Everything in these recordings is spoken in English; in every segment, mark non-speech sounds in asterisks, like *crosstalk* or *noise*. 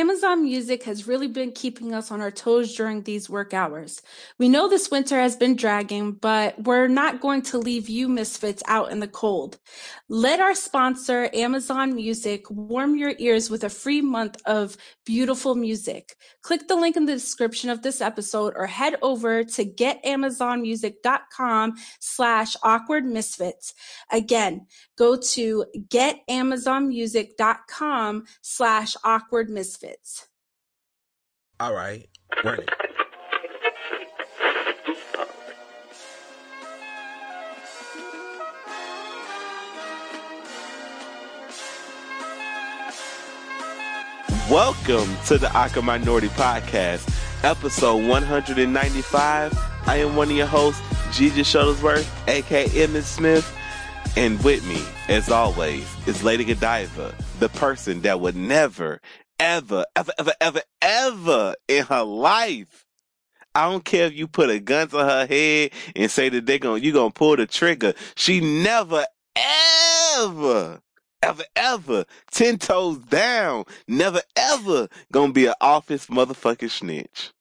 Amazon Music has really been keeping us on our toes during these work hours. We know this winter has been dragging, but we're not going to leave you misfits out in the cold. Let our sponsor, Amazon Music, warm your ears with a free month of beautiful music. Click the link in the description of this episode or head over to getamazonmusic.com slash awkward misfits. Again, go to getamazonmusic.com slash awkward misfits. All right, run it. Welcome to the Awkward Minority Podcast, episode 195. I am one of your hosts, Gigi Shuttlesworth, aka Emmett Smith, and with me, as always, is Lady Godiva, the person that would never, ever, ever, ever, ever, ever in her life. I don't care if you put a gun to her head and say that they're gonna you gonna pull the trigger. She never, ever, ever, ever, ten toes down, never ever gonna be an office motherfucking snitch.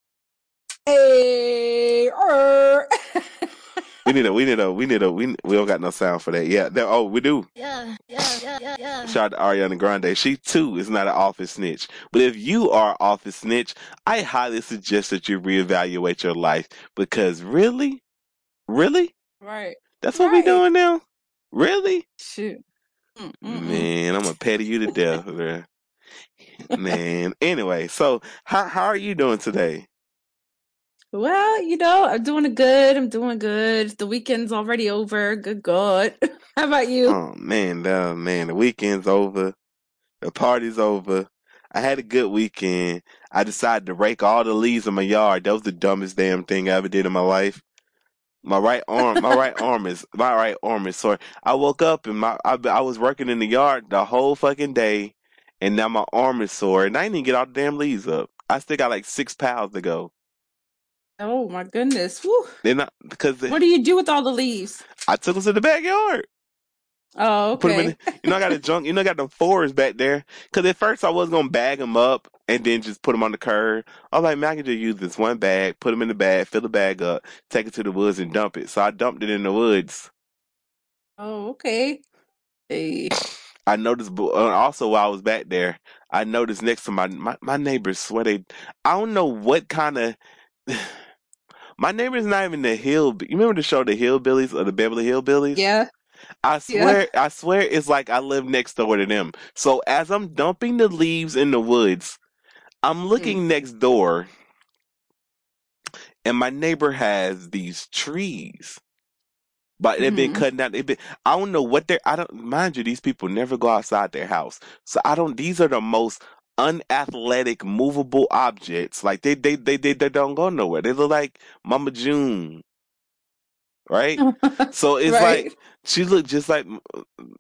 Hey, er. *laughs* We need a, we need a, we need a, we, we don't got no sound for that. Yeah, there, oh, we do. Yeah, yeah, yeah, yeah, yeah. Shout out to Ariana Grande. She too is not an office snitch. But if you are office snitch, I highly suggest that you reevaluate your life because really, really, right. that's what we doing now. Really, Shoot. Mm, mm, mm. man, I'm gonna petty you to death, bruh. man. Anyway, so how how are you doing today? Well, you know, I'm doing good. I'm doing good. The weekend's already over. Good God. *laughs* How about you? Oh man, uh, man, the weekend's over. The party's over. I had a good weekend. I decided to rake all the leaves in my yard. That was the dumbest damn thing I ever did in my life. My right arm, my right *laughs* arm is, my right arm is sore. I woke up and my, I, I was working in the yard the whole fucking day, and now my arm is sore, and I didn't even get all the damn leaves up. I still got like six pounds to go. Oh my goodness. Whew. They're not because What do you do with all the leaves? I took them to the backyard. Oh, Put 'em okay. in. The, you know, I got a junk. You know, I got them fours back there. Cause at first I was gonna bag them up and then just put them on the curb. I'm like, man, I can just use this one bag, put them in the bag, fill the bag up, take it to the woods and dump it. So I dumped it in the woods. Oh, okay. Hey. I noticed, uh, also while I was back there, I noticed next to my my, my neighbors swear they. I don't know what kind of. My neighbor's not even the hill. You remember the show, The Hillbillies or the Beverly Hillbillies? Yeah. I Yeah. swear, I swear, it's like I live next door to them. So as I'm dumping the leaves in the woods, I'm looking next door, and my neighbor has these trees, but they've been Mhm. cutting down. They've been, I don't know what they're. I don't mind you. These people never go outside their house, so I don't. These are the most unathletic, movable objects. Like they, they, they, they, they don't go nowhere. They look like Mama June, right? *laughs* So it's Right. like she looked just like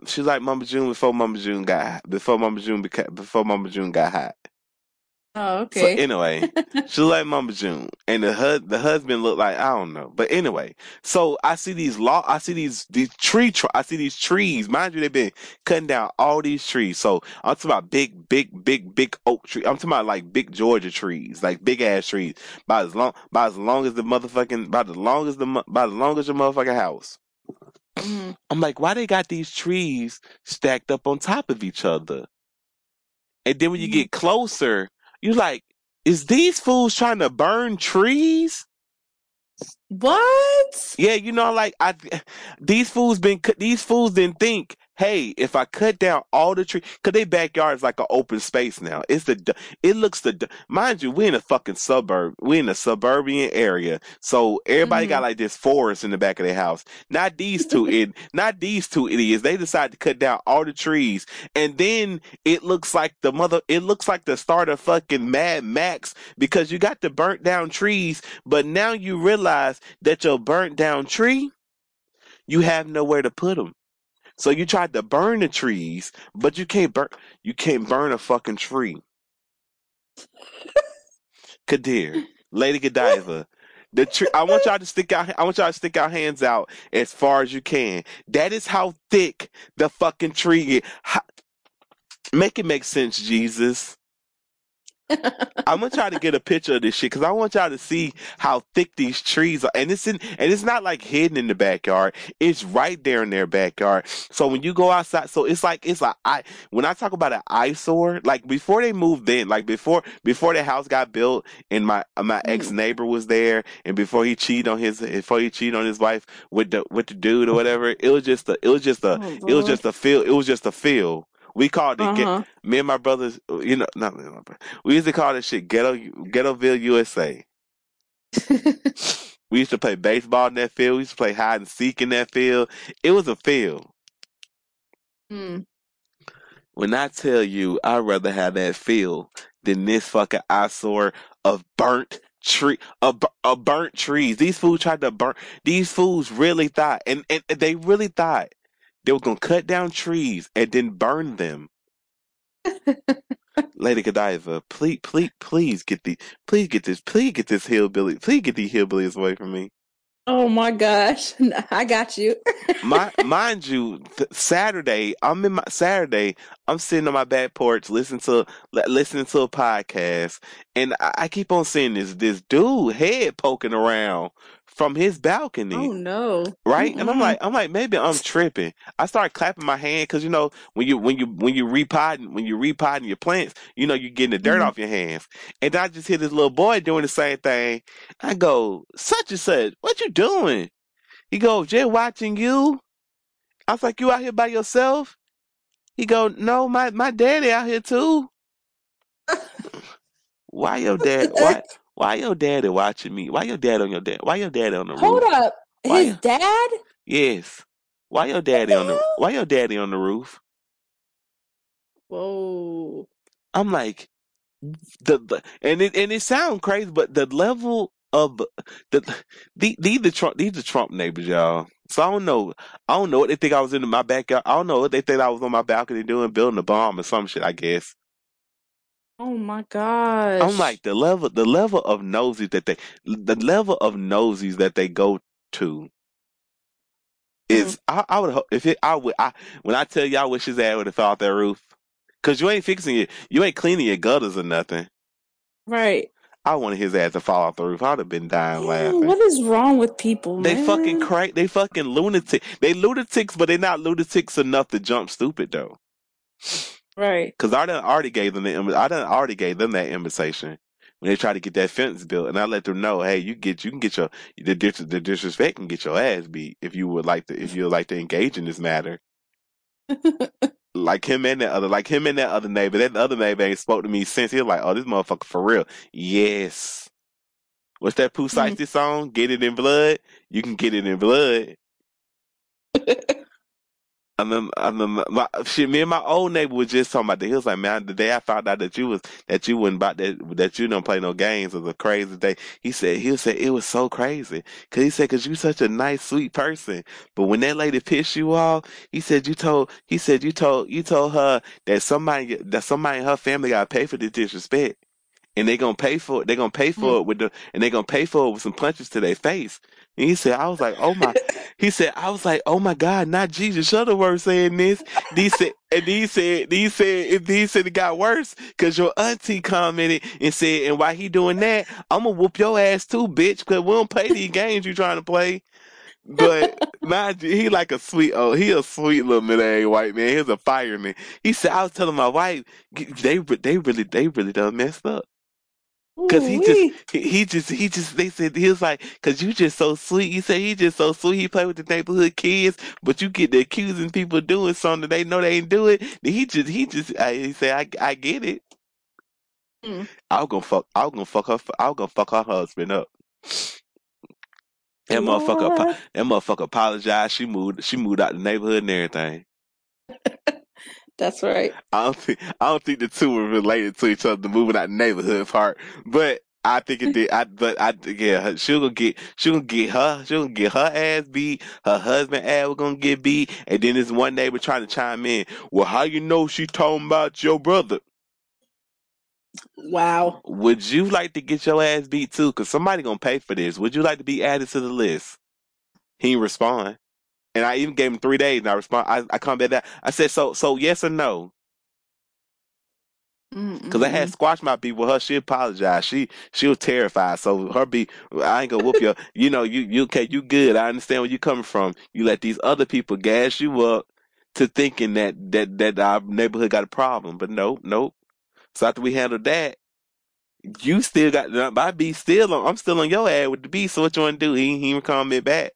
she's like Mama June before Mama June got before Mama June beca- before Mama June got hot. Oh, So okay. anyway, *laughs* she like Mama June, and the the husband looked like I don't know, but anyway. So I see these law, I see these these tree, tr- I see these trees. Mind you, they've been cutting down all these trees. So I'm talking about big, big, big, big oak tree. I'm talking about like big Georgia trees, like big ass trees, about as long, about as long as the motherfucking, about the longest the, mo- about as long as your motherfucking house. Mhm. I'm like, why they got these trees stacked up on top of each other? And then when you Mhm. get closer, you're like, is these fools trying to burn trees? What? Yeah, you know, like I, *sighs* these fools been these fools didn't think, hey, if I cut down all the trees, cause their backyard is like an open space now. It's the it looks the mind you, we in a fucking suburb, we in a suburban area, so everybody got Mhm. like this forest in the back of their house. Not these two, *laughs* it, not these two idiots. They decided to cut down all the trees, and then it looks like the mother, it looks like the start of fucking Mad Max because you got the burnt down trees, but now you realize that your burnt down tree, you have nowhere to put them. So you tried to burn the trees, but you can't burn. You can't burn a fucking tree. Ghadir, Lady Godiva, the tree. I want y'all to stick out. I want y'all to stick our hands out as far as you can. That is how thick the fucking tree is. How, make it make sense, Jesus. I'm gonna try to get a picture of this shit because I want y'all to see how thick these trees are, and it's in, and it's not like hidden in the backyard. It's right there in their backyard. So when you go outside, so it's like it's like I when I talk about an eyesore, like before they moved in, like before before the house got built, and my my mm. ex neighbor was there, and before he cheated on his before he cheated on his wife with the with the dude or whatever, it was just a it was just a Oh, it was just a feel it was just a feel. We called it Uh-huh. me and my brothers, you know, not me and my brother. We used to call this shit ghetto ghettoville USA. *laughs* We used to play baseball in that field. We used to play hide and seek in that field. It was a field. Mm. When I tell you, I'd rather have that field than this fucking eyesore of burnt tree, of burnt trees. These fools tried to burn. These fools really thought, and, and they really thought they were gonna cut down trees and then burn them. *laughs* Lady Godiva, please, please, please get the, please get this, please get this hillbilly, please get these hillbillies away from me. Oh my gosh. *laughs* I got you. my *laughs* mind you, th- Saturday, I'm in my Saturday, I'm sitting on my back porch listening to li- listening to a podcast, and I, I keep on seeing this this dude head poking around from his balcony. Oh no. Right, and I'm like, I'm like, maybe I'm tripping. I start clapping my hand because you know when you when you when you repotting when you repotting your plants, you know you're getting the dirt Mhm. off your hands. And I just hear this little boy doing the same thing. I go, such and such, what you doing? He go, just watching you. I was like, you out here by yourself? He go, no, my my daddy out here too. *laughs* Why your dad? Why why your daddy watching me? Why your dad on your dad? Why your daddy on the Hold roof? Hold up. Why His ya- dad? Yes. Why your daddy on the hell? Why your daddy on the roof? Whoa. I'm like the, the and it and it sounds crazy, but the level of the the these the Trump these the Trump neighbors, y'all. So I don't know. I don't know what they think I was in my backyard. I don't know what they think I was on my balcony doing, building a bomb or some shit. I guess. Oh my gosh. I'm like the level the level of nosies that they the level of nosies that they go to is mm. I, I would hope if it I would I when I tell I wish his ass would have fell off that roof. Cause you ain't fixing it, you ain't cleaning your gutters or nothing. right. I wanted his ass to fall off the roof. I'd have been dying laughing. what is wrong with people, They man? fucking cra They fucking lunatic. They lunatics, but they not lunatics enough to jump stupid though. Right. Cause I done already gave them the I done already gave them that invitation when they tried to get that fence built, and I let them know, hey, you get you can get your the, dis- the disrespect can get your ass beat if you would like to if you would like to engage in this matter. *laughs* like him and that other, like him and that other neighbor. That other neighbor ain't spoke to me since. He was like, oh, this motherfucker for real. Yes. What's that Pooh Mm. Shiesty song? Get it in blood. You can get it in blood. *laughs* And then, and then my, shit, me and my old neighbor was just talking about that. He was like, man, the day I found out that you was, that you wouldn't about that, that you don't play no games was a crazy day. He said, he said it was so crazy. Cause he said, cause you such a nice, sweet person. But when that lady pissed you off, he said, you told, he said, you told, you told her that somebody, that somebody in her family got to pay for the disrespect. And they gonna pay for it. They gonna pay for mm. it with the, and they gonna pay for it with some punches to their face. And he said, I was like, oh my, he said, I was like, oh my God, not Jesus Shuttlesworth saying this. He said, and he said, he said, he said it got worse because your auntie commented and said, and why he doing that, I'm gonna whoop your ass too, bitch, because we don't play these games you trying to play. But mind you, he like a sweet, oh, he a sweet little middle-aged white man. He's a fireman. He said, I was telling my wife, they, they really, they really done messed up. Cause he just, he, he just, he just, they said, he was like, cause you just so sweet. He said he just so sweet. He play with the neighborhood kids, but you get to accusing people doing something that they know they ain't do it. Then he just, he just, I, he said, I, I get it. Mm. I was gonna fuck, I was gonna fuck her, I was gonna fuck her husband up. That motherfucker, that motherfucker apologized. She moved, she moved out the neighborhood and everything. *laughs* That's right. I don't think, I don't think the two were related to each other, the moving out neighborhood part, but. I think it *laughs* did. I but I yeah. She gonna get. She gonna get her. She gonna get her ass beat. Her husband ass was gonna get beat. And then this one neighbor trying to chime in. Well, how you know she talking about your brother? Wow. Would you like to get your ass beat too? Cause somebody gonna pay for this. Would you like to be added to the list? He didn't respond. And I even gave him three days. And I respond. I I come back. That I said so. So yes or no. Cause I had Mm-mm-mm. squash my beef with her. She apologized. She she was terrified. So her be I ain't gonna whoop you. You know you you okay. You good. I understand where you coming from. You let these other people gas you up to thinking that that that our neighborhood got a problem. But nope, nope. So after we handled that, you still got my beef still on. I'm still on your ad with the beef. So what you want to do? He he even comment back.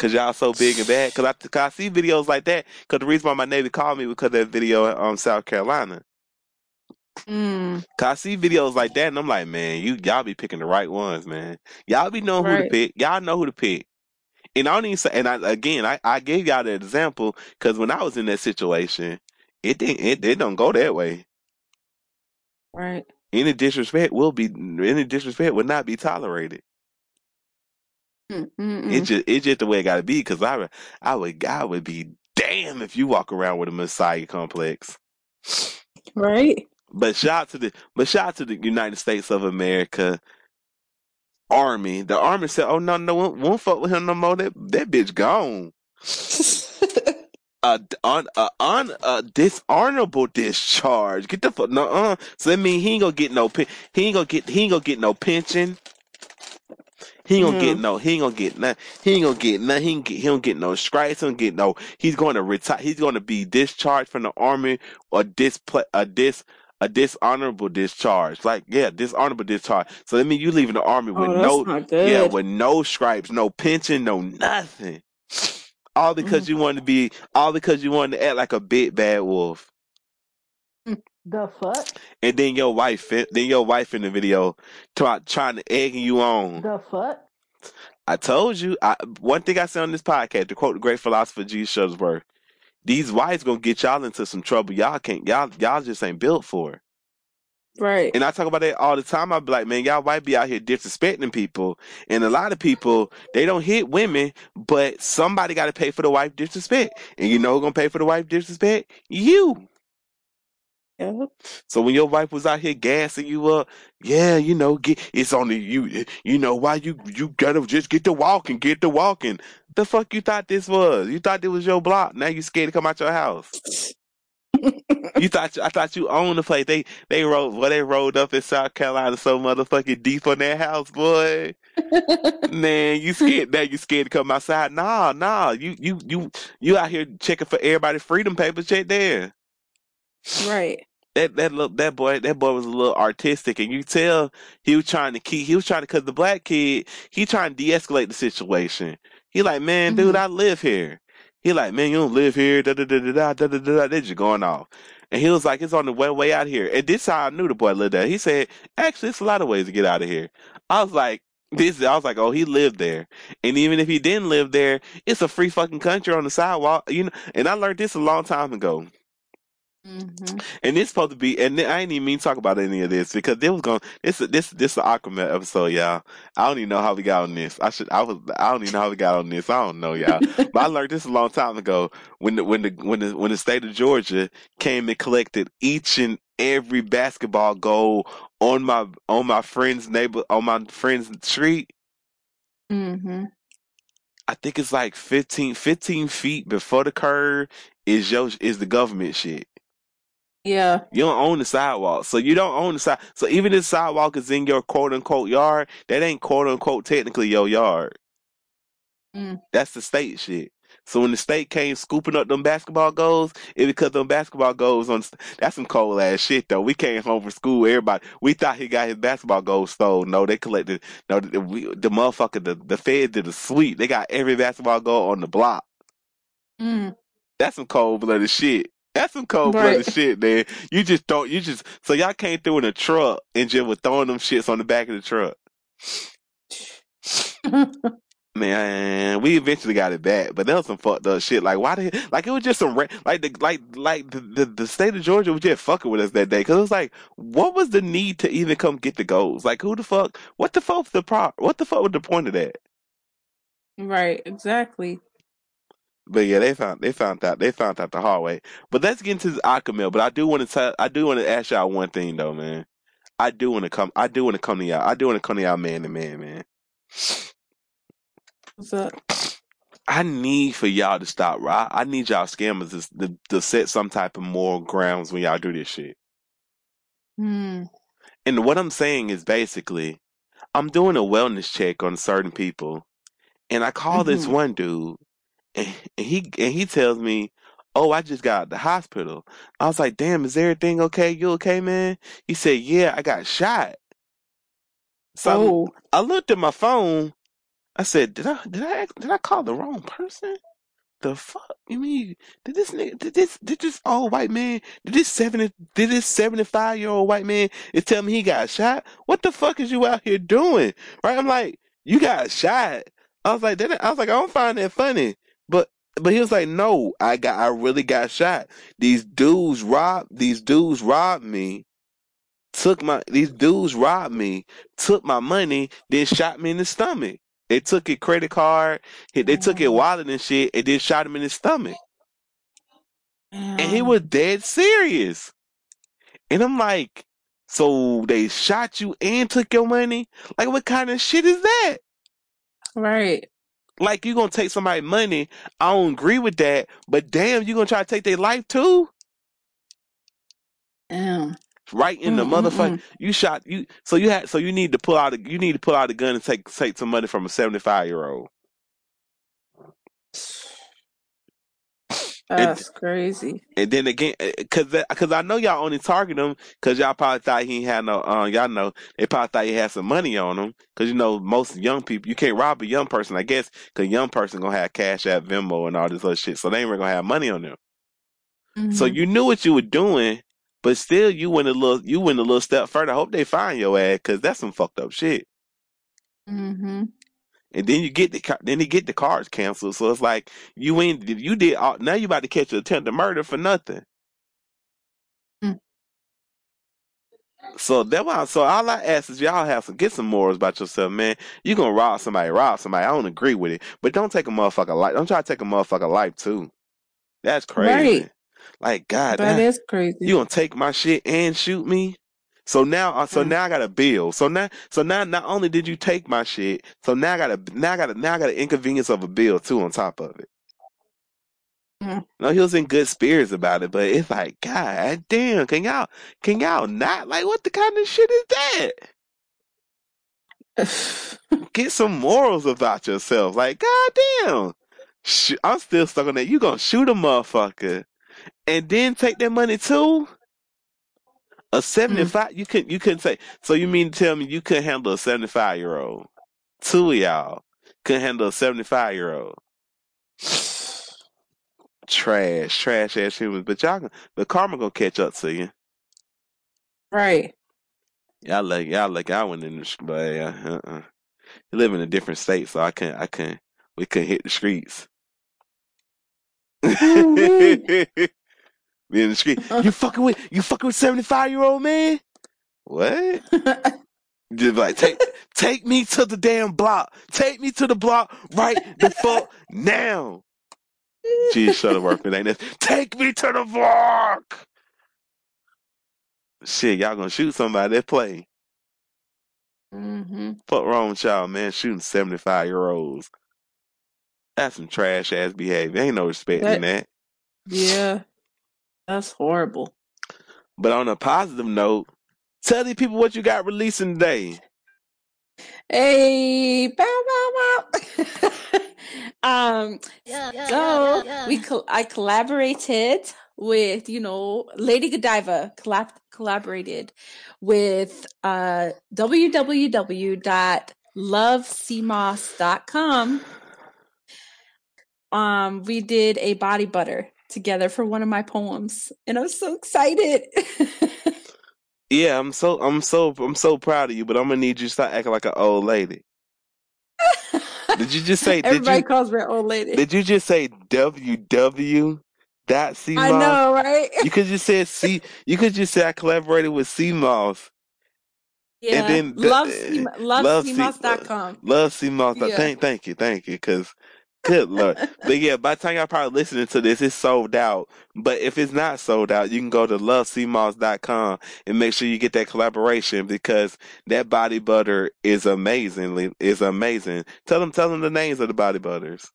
Cause y'all so big and bad. Cause I, cause I see videos like that. Cause the reason why my neighbor called me because of that video in um, South Carolina. Mm, Cause I see videos like that and I'm like, man, you y'all be picking the right ones, man. Y'all be knowing who to right. pick. Y'all know who to pick. And I don't even say, and I, again, I, I gave y'all the example because when I was in that situation, it didn't, it, it don't go that way. Right. Any disrespect will be, any disrespect would not be tolerated. It Mm-mm-mm. just, it's just the way it gotta be. Cause I, would- I would, I would be damn if you walk around with a Messiah complex. Right. But shout out to the, but shout to the United States of America Army. The Army said, "Oh no, no, won't, won't fuck with him no more. That that bitch gone." A un, a un, a dishonorable discharge. Get the fuck no. Uh, so that mean he ain't gonna get no. He ain't gonna get. He ain't gonna get no pension. He ain't gonna Yeah. get no. He ain't gonna get nothing. He ain't gonna get nothing. He ain't get. He don't get no stripes. He don't get no. He's going to retire. He's going to be discharged from the army or displa a dis a dishonorable discharge. Like yeah, dishonorable discharge. So that mean you leaving the army with Oh, no yeah, with no stripes, no pension, no nothing. All because Mm. you wanted to be. All because you wanted to act like a big bad wolf. The fuck? And then your wife, eh, then your wife in the video, try, trying to egg you on. The fuck? I told you. I, one thing I said on this podcast, to quote the great philosopher G. Shuttlesworth, these wives gonna get y'all into some trouble. Y'all can't. Y'all y'all just ain't built for. Right. And I talk about that all the time. I be like, man, y'all might be out here disrespecting people, and a lot of people they don't hit women, but somebody got to pay for the wife disrespect. And you know who gonna pay for the wife disrespect? You. Yeah. So when your wife was out here gassing you up, yeah, you know, get it's only you. Eh, you know why you you gotta just get to walking, get to walking. The fuck you thought this was? You thought it was your block. Now you scared to come out your house. You thought I thought you owned the place. They they rolled well they rolled up in South Carolina so motherfucking deep on that house, boy. Man, you scared now you scared to come outside. Nah, nah. You you you you out here checking for everybody freedom papers, check there. right. That that little that boy that boy was a little artistic and you tell he was trying to keep he was trying to cause the black kid he trying to de-escalate the situation. He like man dude Mhm. i live here. He like man you don't live here. Da da da da da da da da da they just going off. And he was like it's on the way way out here. And this how i knew the boy lived there. He said actually it's a lot of ways to get out of here. I was like this I was like, oh, he lived there, and even if he didn't live there, it's a free fucking country on the sidewalk, you know. And I learned this a long time ago. Mhm. And it's supposed to be, and I ain't even mean to talk about any of this because this was going. This this this the Aquaman episode, y'all. I don't even know how we got on this. I should. I was. I don't even know how we got on this. I don't know, y'all. but I learned this a long time ago when the when the when the when the state of Georgia came and collected each and every basketball goal on my on my friend's neighbor on my friend's street. Mm-hmm. I think it's like 15, 15 feet before the curve is your is the government shit. Yeah. You don't own the sidewalk. So you don't own the side. So even if the sidewalk is in your quote unquote yard, that ain't quote unquote technically your yard. Mm. That's the state shit. So when the state came scooping up them basketball goals, it because them basketball goals on that's some cold ass shit though. We came home from school, everybody we thought he got his basketball goals stolen. No, they collected no the, we, the motherfucker the, the Fed did a sweep. They got every basketball goal on the block. Mm. That's some cold blooded shit. That's some cold blooded Right. shit, man. You just don't. You just so y'all came through in a truck and just were throwing them shits on the back of the truck. *laughs* Man, we eventually got it back, but that was some fucked up shit. Like, why did like it was just some like the like like the, the the state of Georgia was just fucking with us that day because it was like, what was the need to even come get the goals? Like, who the fuck? What the fuck was the pro? What the fuck was the point of that? right. Exactly. But yeah, they found they found out they found out the hard way. But let's get into this Akimel. But I do want to tell I do want to ask y'all one thing though, man. I do want to come I do want to come to y'all. I do want to come to y'all man to man, man. What's up? I need for y'all to stop, right? I need y'all scammers to, to, to set some type of moral grounds when y'all do this shit. Mm. And what I'm saying is basically, I'm doing a wellness check on certain people, and I call this Mhm. one dude, and, and he and he tells me, "Oh, I just got out the hospital." I was like, "Damn, is everything okay? You okay, man?" He said, "Yeah, I got shot." So I- Oh, I, looked at my phone. I said, "Did I did I did I call the wrong person?" The fuck? You mean did this nigga did this did this old white man did this seventy did this seventy five year old white man is telling me he got shot? What the fuck is you out here doing? Right? I'm like, you got shot. I was like, that, I was like, I don't find that funny. But but he was like, no, I got I really got shot. These dudes robbed these dudes robbed me. Took my these dudes robbed me, took my money, then shot me in the stomach. They took his credit card, he- they took his Mm. wallet and shit, and then shot him in the stomach. And he was dead serious. And I'm like, so they shot you and took your money? Like, what kind of shit is that? right. Like, you gonna take somebody money? I don't agree with that, but damn, you gonna try to take their life too? Damn. Right in the Mm, mm, motherfucker, you shot you. So you had, so you need to pull out, a, you need to pull out a gun and take take some money from a 75 year old. That's crazy. And then again, cause, cause I know y'all only target him cause y'all probably thought he had no, uh, y'all know, they probably thought he had some money on him. Cause you know, most young people, you can't rob a young person, I guess, cause young person gonna have cash at Venmo and all this other shit. So they ain't gonna have money on them. So Mhm. you knew what you were doing, but still you went a little, you went a little step further. I hope they find your ass cause that's some fucked up shit. Mhm. And then you get the, then you get the cards canceled. So it's like, you ain't, you did all, now you about to catch an attempt to murder for nothing. Mm. So that why so all I ask is y'all have some get some morals about yourself, man. You gonna rob somebody, rob somebody. I don't agree with it. But don't take a motherfucker life. Don't try to take a motherfucker life too. That's crazy. Right. Like God That damn, is crazy. you gonna take my shit and shoot me? So now uh, so Mm. now I got a bill. So now so now not only did you take my shit, so now I got a now I got a now I got an inconvenience of a bill too on top of it. Mm. No, he was in good spirits about it, but it's like, God damn, can y'all can y'all not like what the kind of shit is that? *laughs* get some morals about yourself. Like, goddamn. Sh- I'm still stuck on that. You gonna shoot a motherfucker and then take that money too? A 75, mm-hmm. you couldn't, you couldn't say, so you mean to tell me you couldn't handle a 75 year old? Two of y'all couldn't handle a 75 year old. *sighs* Trash, trash ass humans. But y'all, the karma gonna catch up to you. right. Y'all like, y'all like, I went in the, but yeah, uh-uh. You live in a different state, so I can't, I can't, we couldn't hit the streets. *laughs* Be in the street. *laughs* You fucking with you fucking with seventy five year old man? What? *laughs* Just like take take me to the damn block. Take me to the block right the fuck *laughs* now. Gee, Shuttlesworth, it ain't this. Take me to the block. Shit, y'all gonna shoot somebody that play. hmm Fuck wrong with y'all, man? Shooting seventy five year olds. That's some trash ass behavior. Ain't no respect in that. Yeah. That's horrible. But on a positive note, tell these people what you got releasing today. Hey, bow, bow, bow. *laughs* um, Yeah, yeah, so yeah, yeah, we yeah. col- I collaborated with you know Lady Godiva collab- collaborated with uh www.lovecmos.com. Um, we did a body butter together for one of my poems, and I'm so excited. *laughs* Yeah, I'm so I'm so I'm so proud of you, but I'm gonna need you to start acting like an old lady. Did you just say? Did Everybody you calls me old lady. did you just say www dot I know, right? You could just say C. You could just say I collaborated with CMOS Yeah, and then the- love uh, love love C- cmos.com. love CMOS. Yeah. Thank thank you thank you because good lord. But yeah, by the time y'all probably listening to this, it's sold out. But if it's not sold out, you can go to lovecmos.com and make sure you get that collaboration because that body butter is amazingly is amazing. Tell them tell them the names of the body butters.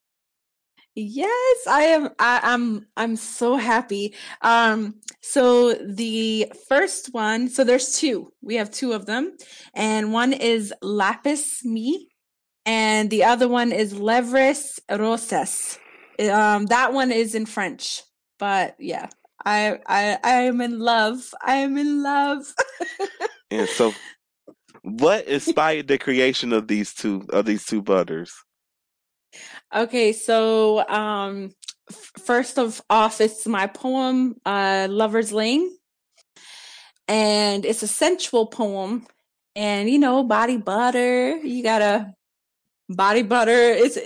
Yes, I am. I, I'm. I'm so happy. Um. So the first one. So there's two. We have two of them, and one is lapis me, and the other one is levres rosas. Um. That one is in French, but yeah. I I I am in love. I am in love. *laughs* And so, what inspired the creation of these two of these two butters? Okay, so um f- first of off it's my poem uh Lover's Lane and it's a sensual poem and you know body butter you gotta body butter it's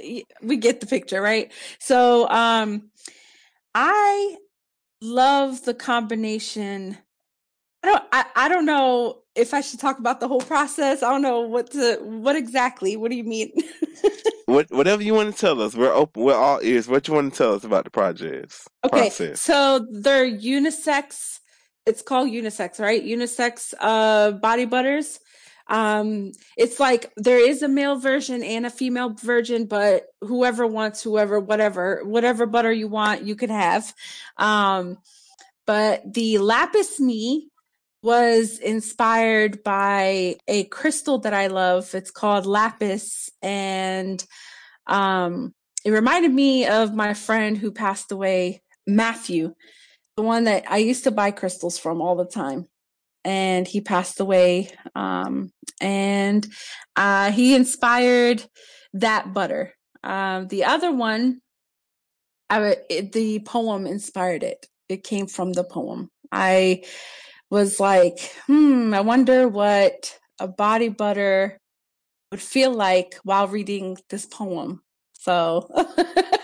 we get the picture right so um I love the combination I don't I, I don't know if I should talk about the whole process I don't know what to what exactly what do you mean *laughs* What whatever you want to tell us, we're open. We're all ears. What you want to tell us about the projects Okay, process? so they're unisex. It's called unisex, right? Unisex uh body butters. Um it's like there is a male version and a female version, but whoever wants whoever whatever whatever butter you want, you can have. Um but the lapis me was inspired by a crystal that I love. It's called lapis and um it reminded me of my friend who passed away, Matthew, the one that I used to buy crystals from all the time. And he passed away. Um, and uh, he inspired that butter. Um, the other one, I, it, the poem inspired it. It came from the poem. I was like, hmm, I wonder what a body butter would feel like while reading this poem. So,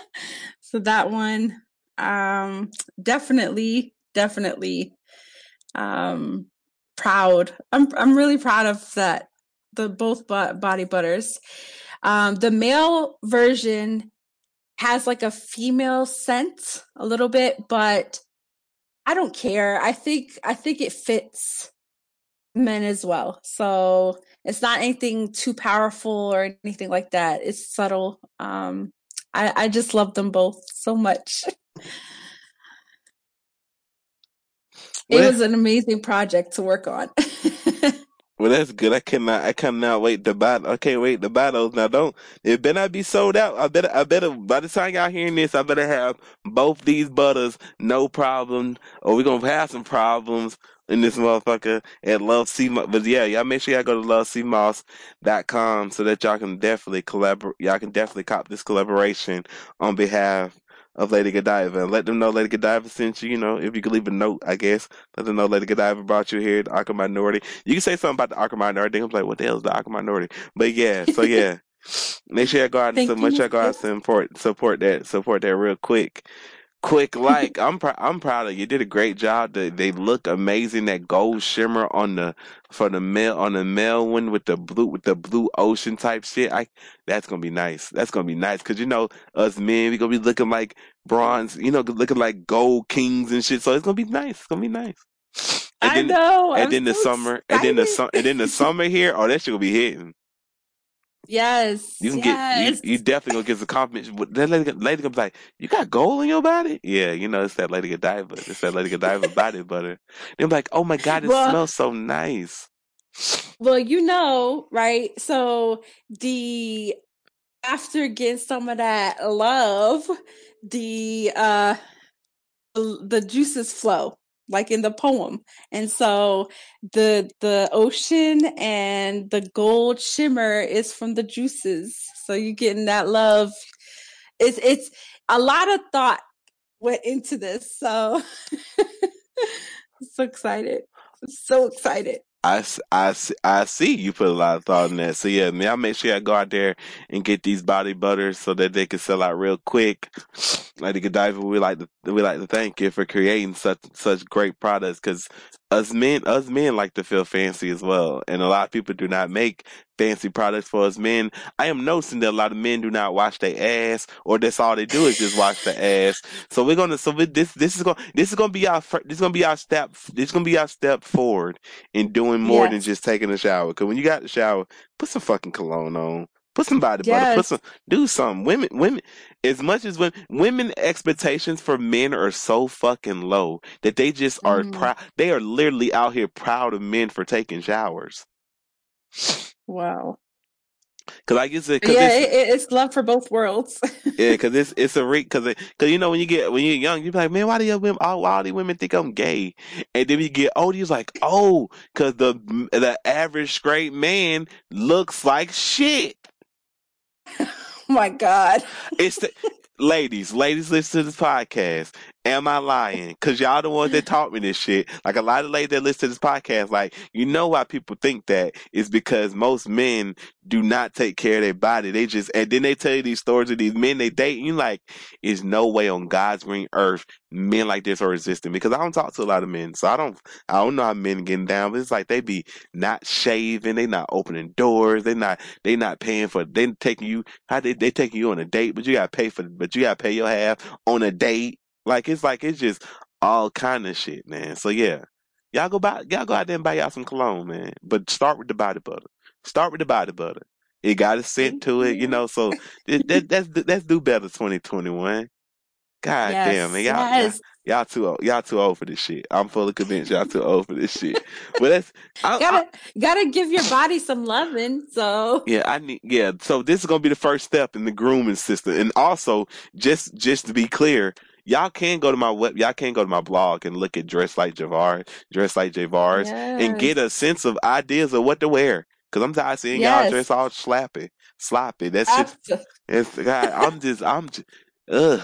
*laughs* so that one, um, definitely, definitely, um, proud. I'm, I'm really proud of that. The both bo- body butters. Um, the male version has like a female scent a little bit, but I don't care. I think, I think it fits men as well. So it's not anything too powerful or anything like that. It's subtle. Um, I, I just love them both so much. *laughs* It was an amazing project to work on. *laughs* well, that's good. I cannot. I cannot wait to buy. I can't wait to buy those. Now, don't. It better not be sold out. I better. I better. By the time y'all hearing this, I better have both these butters, no problem. Or we're gonna have some problems in this motherfucker at Love C. Moss. But yeah, y'all make sure y'all go to lovecmoss.com so that y'all can definitely collaborate. Y'all can definitely cop this collaboration on behalf of Lady Godiva and let them know Lady Godiva sent you. You know, if you could leave a note, I guess, let them know Lady Godiva brought you here, the Awkward Minority. You can say something about the Awkward Minority. I'm like, what the hell is the Awkward Minority? But yeah, so *laughs* yeah. Make sure you go out and so much y'all go out and support support that support that real quick. Quick like I'm pr- I'm proud of you. You did a great job. They, they look amazing. That gold shimmer on the for the male on the male one with the blue with the blue ocean type shit. I that's gonna be nice. That's gonna be nice because you know us men we gonna be looking like bronze. You know looking like gold kings and shit. So it's gonna be nice. It's gonna be nice. And I then know. and I'm then the so summer and then the excited. sun and then the summer here. Oh, that shit gonna be hitting. Yes, You can get you yes. you definitely gonna get some compliments. But That lady, lady gonna be like, "You got gold in your body?" Yeah, you know it's that Lady Godiva. It's that Lady Godiva body butter. They're like, "Oh my god, it Well, smells so nice." well, you know, right? So the after getting some of that love, the uh the juices flow like in the poem. And so the the ocean and the gold shimmer is from the juices. So you're getting that love. It's it's a lot of thought went into this so *laughs* so excited so excited I, I, I see you put a lot of thought in that. So yeah, man, I make sure I go out there and get these body butters so that they can sell out real quick. Lady Godiva, we like to we like to thank you for creating such such great products because us men us men like to feel fancy as well, and a lot of people do not make fancy products for us men. I am noticing that a lot of men do not wash their ass, or that's all they do is just wash the ass. So we're gonna so we, this this is gonna, this is gonna be our this is gonna be our step this is gonna be our step forward in doing more than just taking a shower. Because when you got the shower, put some fucking cologne on. Put some body butter. Put some do something. Women women as much as women women expectations for men are so fucking low that they just are Mhm. proud they are literally out here proud of men for taking showers. Wow. Cause I guess it, cause Yeah, it's, it, it- it's love for both worlds. *laughs* Yeah, cause it's it's a re cause it, cause you know when you get when you're young you be like man why do you women all why all these women think I'm gay and then when you get older you're like oh cause the the average straight man looks like shit. *laughs* oh my God. It's the ladies ladies listen to this podcast. Am I lying? Cause y'all the ones that *laughs* taught me this shit. Like a lot of ladies that listen to this podcast, like you know why people think that is because most men do not take care of their body. They just and then they tell you these stories of these men they date. And you like, is no way on God's green earth men like this are existing. Because I don't talk to a lot of men, so I don't I don't know how men getting down. But it's like they be not shaving, they not opening doors, they not they not paying for they taking you how they they taking you on a date, but you gotta pay for but you gotta pay your half on a date. Like it's like it's just all kind of shit, man. So yeah. Y'all go buy y'all go out there and buy y'all some cologne, man. But start with the body butter. Start with the body butter. It got a scent to it, you know. So that, that, *laughs* that's let's do better, twenty twenty one. God damn, man, y'all, y'all y'all too old, y'all too old for this shit. I'm fully convinced y'all too old for this shit. But that's I, I, Gotta gotta give your body some loving. So yeah, I need yeah. So this is gonna be the first step in the grooming system, and also just just to be clear, y'all can go to my web, y'all can go to my blog and look at dress like Javar, dress like Javar's, and get a sense of ideas of what to wear. Cause I'm tired of seeing y'all dress all slappy, sloppy. That's just, It's God. I'm just I'm just ugh.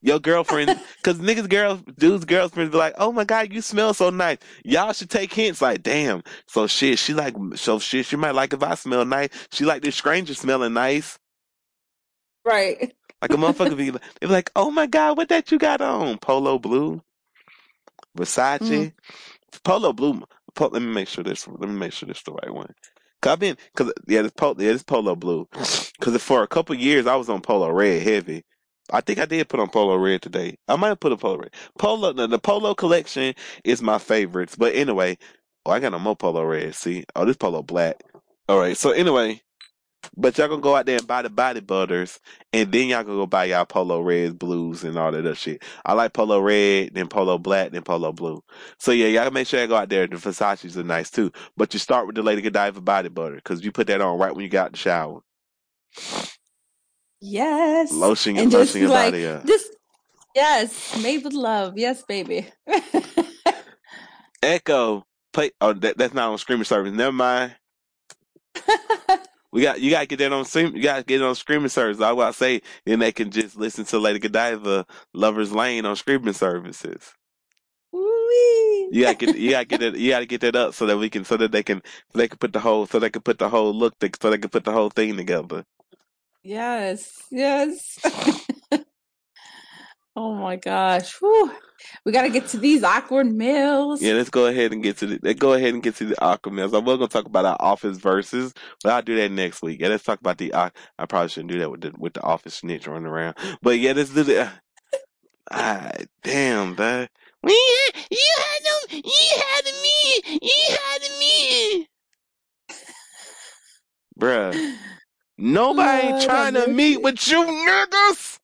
Your girlfriend, *laughs* cause niggas, girls, dudes, girlfriends be like, "Oh my god, you smell so nice." Y'all should take hints. Like, damn. So shit, she like, so shit, she might like if I smell nice. She like this stranger smelling nice. Right. Like a motherfucker be, like- be like, "Oh my god, what that you got on? Polo blue, Versace, Mm. Polo blue." Po- let me make sure this. Let me make sure this the right one. Cause I've been, cause yeah, this polo, yeah, this polo blue. Cause for a couple years I was on polo red heavy. I think I did put on polo red today. I might have put a polo red. Polo, the, the polo collection is my favorites. But anyway, oh, I got no more polo red. See, oh, this polo black. All right. So anyway, but y'all gonna go out there and buy the body butters, and then y'all gonna go buy y'all polo reds, blues, and all that other shit. I like polo red, then polo black, then polo blue. So yeah, y'all make sure you go out there. The Versace's are nice too, but you start with the Lady Godiva body butter because you put that on right when you got out the shower. Yes. Lotion And lotion your like body up. this. Yes. Made with love. Yes, baby. *laughs* Echo play. Oh, that, that's not on streaming service. Never mind. *laughs* We got you got to get that on. You got to get it on streaming service. I was to say then they can just listen to Lady Godiva Lovers Lane on streaming services. Woo-wee. You got to get you got to get *laughs* it. You got to get that up so that we can so that they can so they can put the whole so they can put the whole look so they can put the whole thing together. Yes. Yes. *laughs* oh my gosh. Whew. We gotta get to these awkward meals. Yeah, let's go ahead and get to the let's go ahead and get to the Aquamans. I was gonna talk about our office verses, but I'll do that next week. Yeah, let's talk about the I, I probably shouldn't do that with the with the office snitch running around. But yeah, let's do the ah damn that. You had them you had me you had me Bruh. *sighs* Nobody ain't Lord trying to meet with you niggas.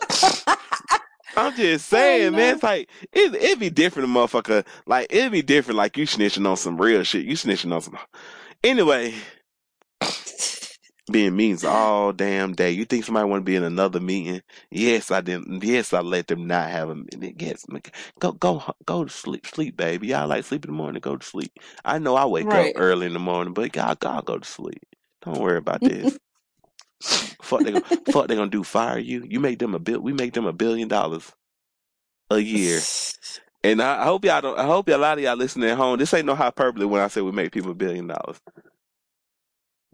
*laughs* I'm just saying, man. It's like it it'd be different, motherfucker. Like it'd be different. Like you snitching on some real shit. You snitching on some. Anyway, being means all damn day. You think somebody want to be in another meeting? Yes, I didn't. Yes, I let them not have a meeting. Yes, go go go to sleep, sleep, baby. Y'all like sleep in the morning. Go to sleep. I know I wake Right. up early in the morning, but y'all, y'all go to sleep. Don't worry about this. Fuck they gonna fuck they gonna do? Fire you? You make them a bill. We make them a billion dollars a year. And I, I hope y'all don't. I hope a lot of y'all listening at home. This ain't no hyperbole when I say we make people a billion dollars.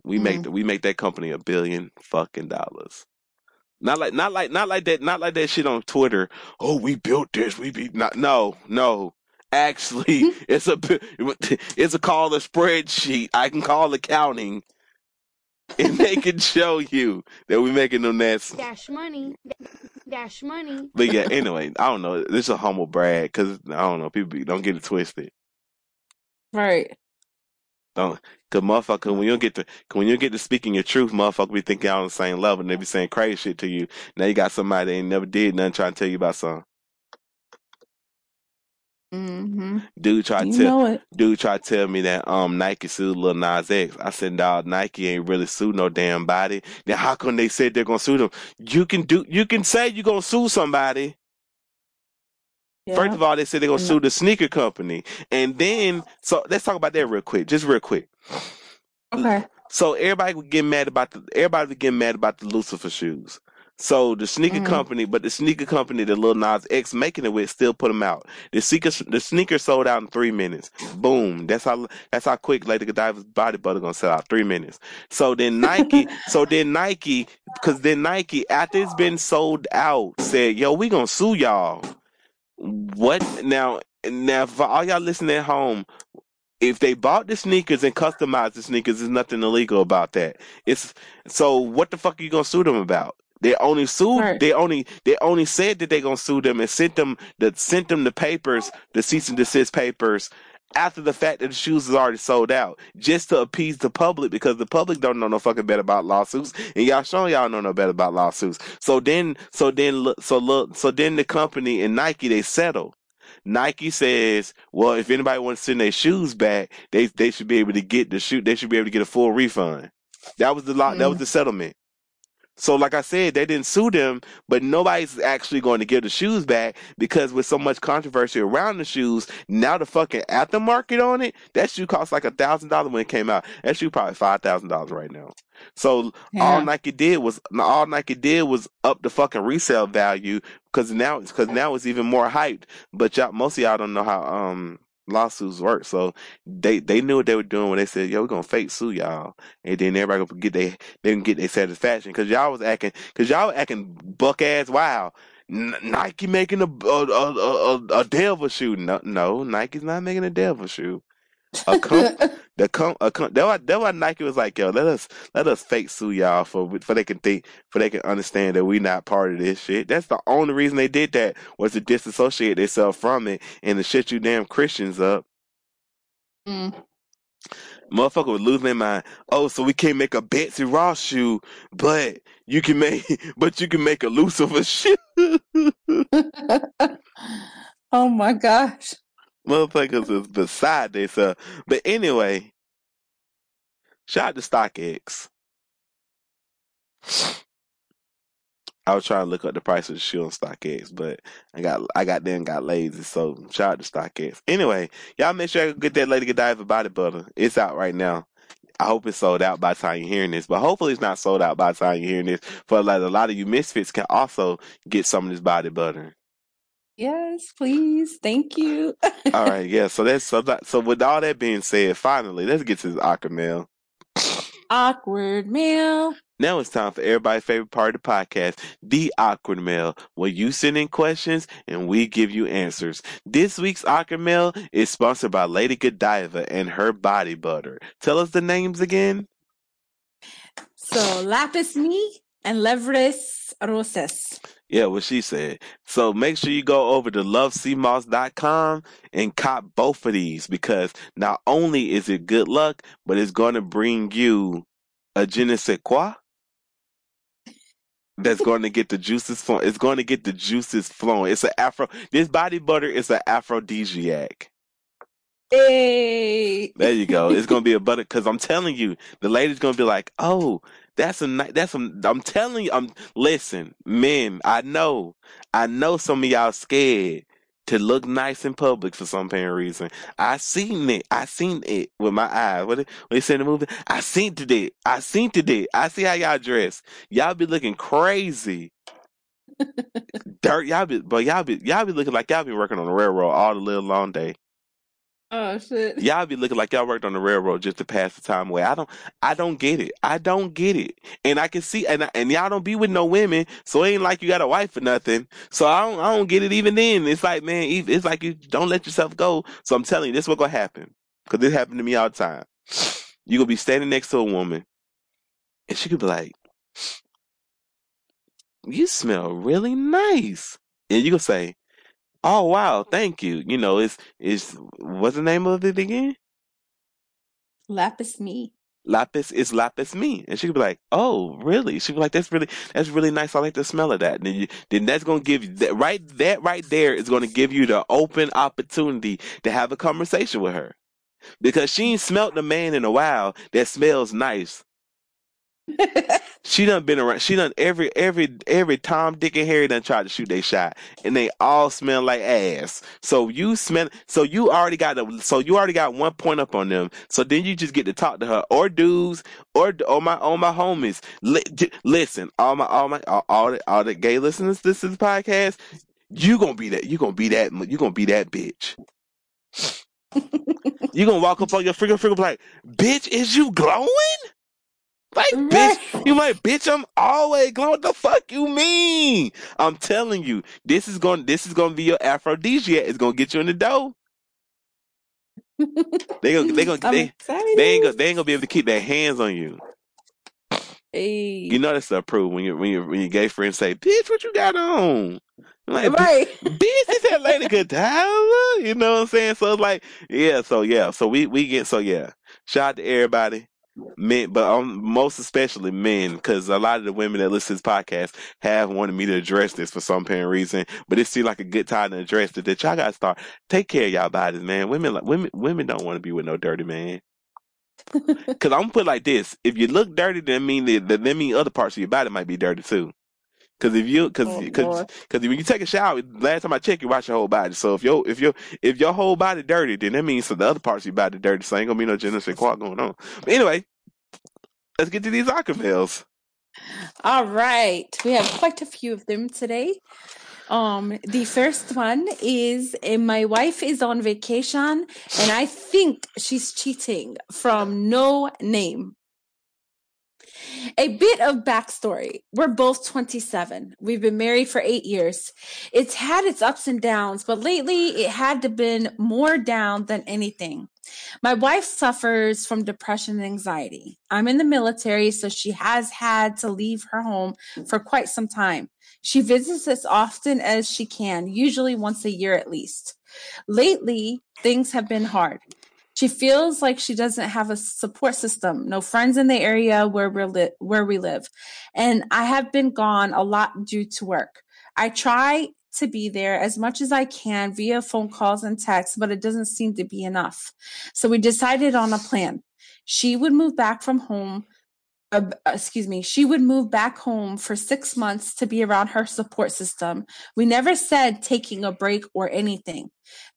We make Mm. the, we make that company a billion fucking dollars. Not like not like not like that not like that shit on Twitter. Oh, we built this. We be not no no. Actually, *laughs* it's a *laughs* it's a call a spreadsheet. I can call accounting, and they can show you that we making them that. Dash money. Dash money. But yeah, anyway, I don't know. This is a humble brag because I don't know. People be, don't get it twisted. Right. Don't, cause motherfucker, when you don't get to, when you get to speaking your truth, motherfucker be thinking y'all on the same level and they be saying crazy shit to you. Now you got somebody that ain't never did nothing trying to tell you about something. Mm-hmm. Dude tried You to tell, dude to tell me that um Nike sued Lil Nas X. I said, dog, Nike ain't really sued no damn body. Now how come they said they're gonna sue them? You can do, you can say you're gonna sue somebody. First of all, they said they're gonna sue the sneaker company, and then so let's talk about that real quick, just real quick. Okay. So everybody would get mad about the everybody would get mad about the Lucifer shoes. So the sneaker Mhm. company, but the sneaker company that Lil Nas X making it with still put them out. The sneaker the sneaker sold out in three minutes. Boom. That's how that's how quick Lady Godiva's body butter gonna sell out. Three minutes. So then Nike, *laughs* so then Nike, because then Nike after it's been sold out said, "Yo, we gonna sue y'all." What now? Now for all y'all listening at home, if they bought the sneakers and customized the sneakers, there's nothing illegal about that. It's so what the fuck are you gonna sue them about? They only sued. Right. They only they only said that they're gonna sue them and sent them the sent them the papers, the cease and desist papers. After the fact that the shoes is already sold out, just to appease the public because the public don't know no fucking better about lawsuits, and y'all showing y'all know no better about lawsuits. So then, so then, so look, so then the company and Nike they settle. Nike says, well, if anybody wants to send their shoes back, they they should be able to get the shoe. They should be able to get a full refund. That was the law. That was the settlement. So, like I said, they didn't sue them, but nobody's actually going to give the shoes back because with so much controversy around the shoes, now the fucking aftermarket on it, that shoe cost like a thousand dollars when it came out. That shoe probably five thousand dollars right now. So all Nike did was all Nike did was up the fucking resale value because now because now it's even more hyped. But y'all, most of y'all don't know how um lawsuits work, so they they knew what they were doing when they said, "Yo, we're gonna fake sue y'all," and then everybody gonna get they they can get their satisfaction because y'all was acting because y'all acting buck ass wild. N- Nike making a a, a a a devil shoe. No, no, Nike's not making a devil shoe. A *laughs* com- the com- a com- that why that why Nike was like, yo, let us let us fake sue y'all for for they can think for they can understand that we not part of this shit. That's the only reason they did that was to disassociate themselves from it and to shut you damn Christians up. Mm. Motherfucker would lose their mind. Oh, so we can't make a Betsy Ross shoe, but you can make *laughs* but you can make a Lucifer *laughs* shoe. oh my gosh. Motherfuckers is beside themselves. But anyway, shout out to StockX. I was trying to look up the price of the shoe on StockX, but I got I got there and got lazy. So shout out to StockX. Anyway, y'all make sure you get that Lady Godiva body butter. It's out right now. I hope it's sold out by the time you're hearing this, but hopefully it's not sold out by the time you're hearing this. For like a lot of you misfits can also get some of this body butter. Yes, please. Thank you. All right, *laughs* yeah. So that's so that, so with all that being said, finally let's get to this awkward mail. Awkward mail. Now it's time for everybody's favorite part of the podcast, the awkward mail, where you send in questions and we give you answers. This week's awkward mail is sponsored by Lady Godiva and her body butter. Tell us the names again. So Lapis Me and Levres Roses. Yeah, what she said. So make sure you go over to lovecmoss.com and cop both of these because not only is it good luck, but it's going to bring you a je ne sais quoi that's going to get the juices flowing. It's going to get the juices flowing. It's an afro. This body butter is an aphrodisiac. Hey. There you go. It's gonna be a butter because I'm telling you, the lady's gonna be like, "Oh, that's a ni- that's a." I'm telling you, I'm listen, men. I know, I know some of y'all scared to look nice in public for some apparent reason. I seen it. I seen it with my eyes. What it- what they say in the movie? I seen it. I seen it. I see how y'all dress. Y'all be looking crazy. *laughs* Dirt, y'all be, but y'all be, y'all be looking like y'all be working on the railroad all the little long day Oh shit. *laughs* y'all be looking like y'all worked on the railroad just to pass the time away. I don't, I don't get it. I don't get it. And I can see, and I, and y'all don't be with no women, so it ain't like you got a wife or nothing. So I don't, I don't get it even then. It's like, man, it's like you don't let yourself go. So I'm telling you, this what gonna happen because this happened to me all the time. You gonna be standing next to a woman, and she could be like, "You smell really nice," and you gonna say. Oh wow, thank you. You know, it's it's what's the name of it again? Lapis me. Lapis is lapis me. And she could be like, Oh, really? She'd be like, That's really that's really nice. I like the smell of that. And then, you, then that's gonna give you that right that right there is gonna give you the open opportunity to have a conversation with her. Because she ain't smelt the man in a while that smells nice. She done been around. She done every every every Tom, Dick, and Harry done tried to shoot their shot, and they all smell like ass. So you smell. So you already got a, So you already got one point up on them. So then you just get to talk to her or dudes or or my all my homies. J- listen, all my all my all, all the all the gay listeners. This is the podcast. You gonna be that. You gonna be that. You gonna be that bitch. *laughs* you gonna walk up on your freaking freaking like, bitch, is you glowing? Like, bitch, you like, bitch, I'm always glowing. What the fuck you mean? I'm telling you, this is going to this is going to be your aphrodisiac. It's going to get you in the dough. They gonna, they gonna, *laughs* I'm they, excited. they ain't gonna, they ain't gonna be able to keep their hands on you. Hey. You know that's approved when you, when your when your gay friends say, bitch, what you got on? I'm like, right. bitch, is that lady *laughs* good time? You know what I'm saying? So it's like, yeah, so yeah, so we, we get, so yeah, shout out to everybody. Men, but um, most especially men, because a lot of the women that listen to this podcast have wanted me to address this for some apparent reason. But it seemed like a good time to address it. That y'all gotta start take care of y'all bodies, man. Women, like women, women don't want to be with no dirty man. *laughs* Because I'm gonna put it like this: if you look dirty, then mean that that mean other parts of your body might be dirty too. Because if you, because Oh, because because when you take a shower, last time I checked, you wash your whole body. So if your if your if your whole body dirty, then that means the other parts of your body dirty. So ain't gonna be no gender equality going on. But anyway, let's get to these acapels. All right. We have quite a few of them today. Um, the first one is uh, my wife is on vacation and I think she's cheating from no name. A bit of backstory. We're both 27. We've been married for eight years. It's had its ups and downs, but lately it had to been more down than anything. My wife suffers from depression and anxiety. I'm in the military, so she has had to leave her home for quite some time. She visits as often as she can, usually once a year at least. Lately, things have been hard. She feels like she doesn't have a support system, no friends in the area where we li- where we live. And I have been gone a lot due to work. I try to be there as much as I can via phone calls and texts, but it doesn't seem to be enough. So we decided on a plan. She would move back from home uh, excuse me, she would move back home for six months to be around her support system. We never said taking a break or anything.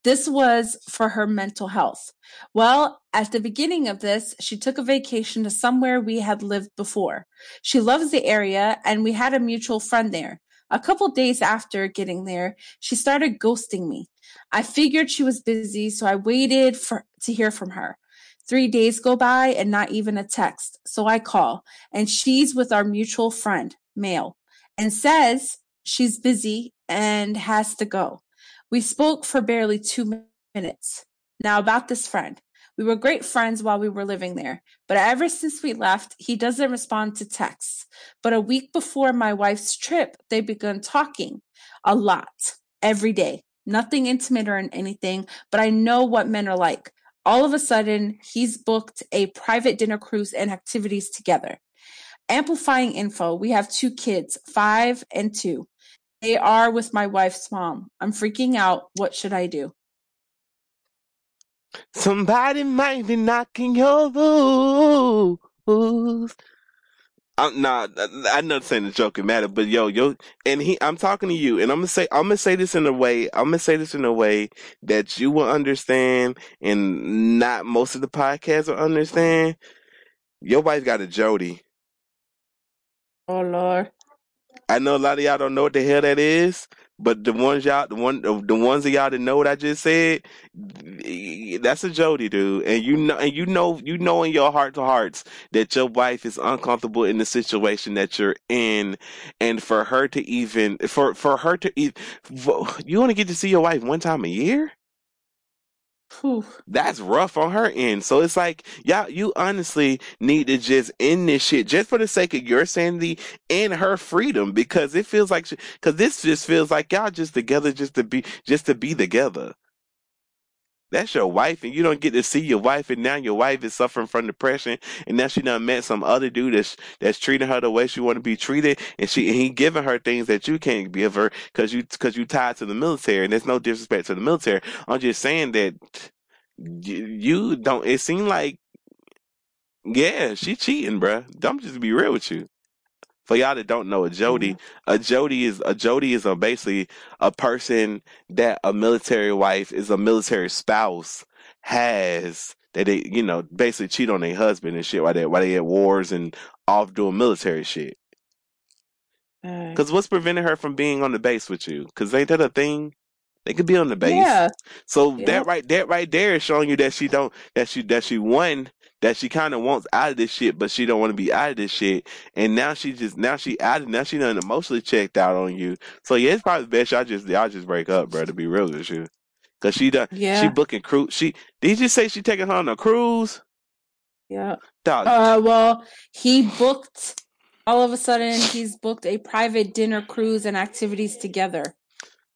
This was for her mental health. Well, at the beginning of this, she took a vacation to somewhere we had lived before. She loves the area and we had a mutual friend there. A couple days after getting there, she started ghosting me. I figured she was busy, so I waited for to hear from her. Three days go by and not even a text. So I call, and she's with our mutual friend, male, and says she's busy and has to go. We spoke for barely two minutes. Now, about this friend. We were great friends while we were living there, but ever since we left, he doesn't respond to texts. But a week before my wife's trip, they began talking a lot every day. Nothing intimate or anything, but I know what men are like all of a sudden he's booked a private dinner cruise and activities together. Amplifying info we have two kids five and two. They are with my wife's mom. I'm freaking out. What should i do? Somebody might be knocking your boots. I'm not. I know saying the joke it matter, but yo, yo, and he, I'm talking to you, and I'm gonna say, I'm gonna say this in a way, I'm gonna say this in a way that you will understand, and not most of the podcasts will understand. Your wife got a Jody. oh lord I know a lot of y'all don't know what the hell that is, but the ones y'all, the one, the ones of y'all that know what I just said, that's a Jody, dude. And you know, and you know, you know in your heart to hearts that your wife is uncomfortable in the situation that you're in, and for her to even, for for her to even, you only get to see your wife one time a year. That's rough on her end. So it's like, y'all, you honestly need to just end this shit just for the sake of your sanity and her freedom because it feels like, because this just feels like y'all just together just to be, just to be together. That's your wife, and you don't get to see your wife, and now your wife is suffering from depression, and now she done met some other dude that's that's treating her the way she want to be treated, and she and he giving her things that you can't give her because you because you tied to the military, and there's no disrespect to the military. I'm just saying that you, don't. It seemed like yeah, she cheating, bruh. I'm just be real with you. For y'all that don't know, a Jody, a Jody is a Jody is a basically a person that a military wife is a military spouse has that they you know basically cheat on their husband and shit while they while they at wars and off doing military shit. Uh, Cause what's preventing her from being on the base with you? Cause ain't that a thing? They could be on the base. yeah, So that right, that right there is showing you that she don't, that she, that she won, that she kind of wants out of this shit, but she don't want to be out of this shit. And now she just, now she out, of- now she done emotionally checked out on you. So yeah, it's probably best y'all just, y'all just break up, bro. To be real with you, cause she done, yeah, she booking cruise. She did you just say she taking her on a cruise? yeah. Dog, Uh, well, he booked. All of a sudden, he's booked a private dinner cruise and activities together.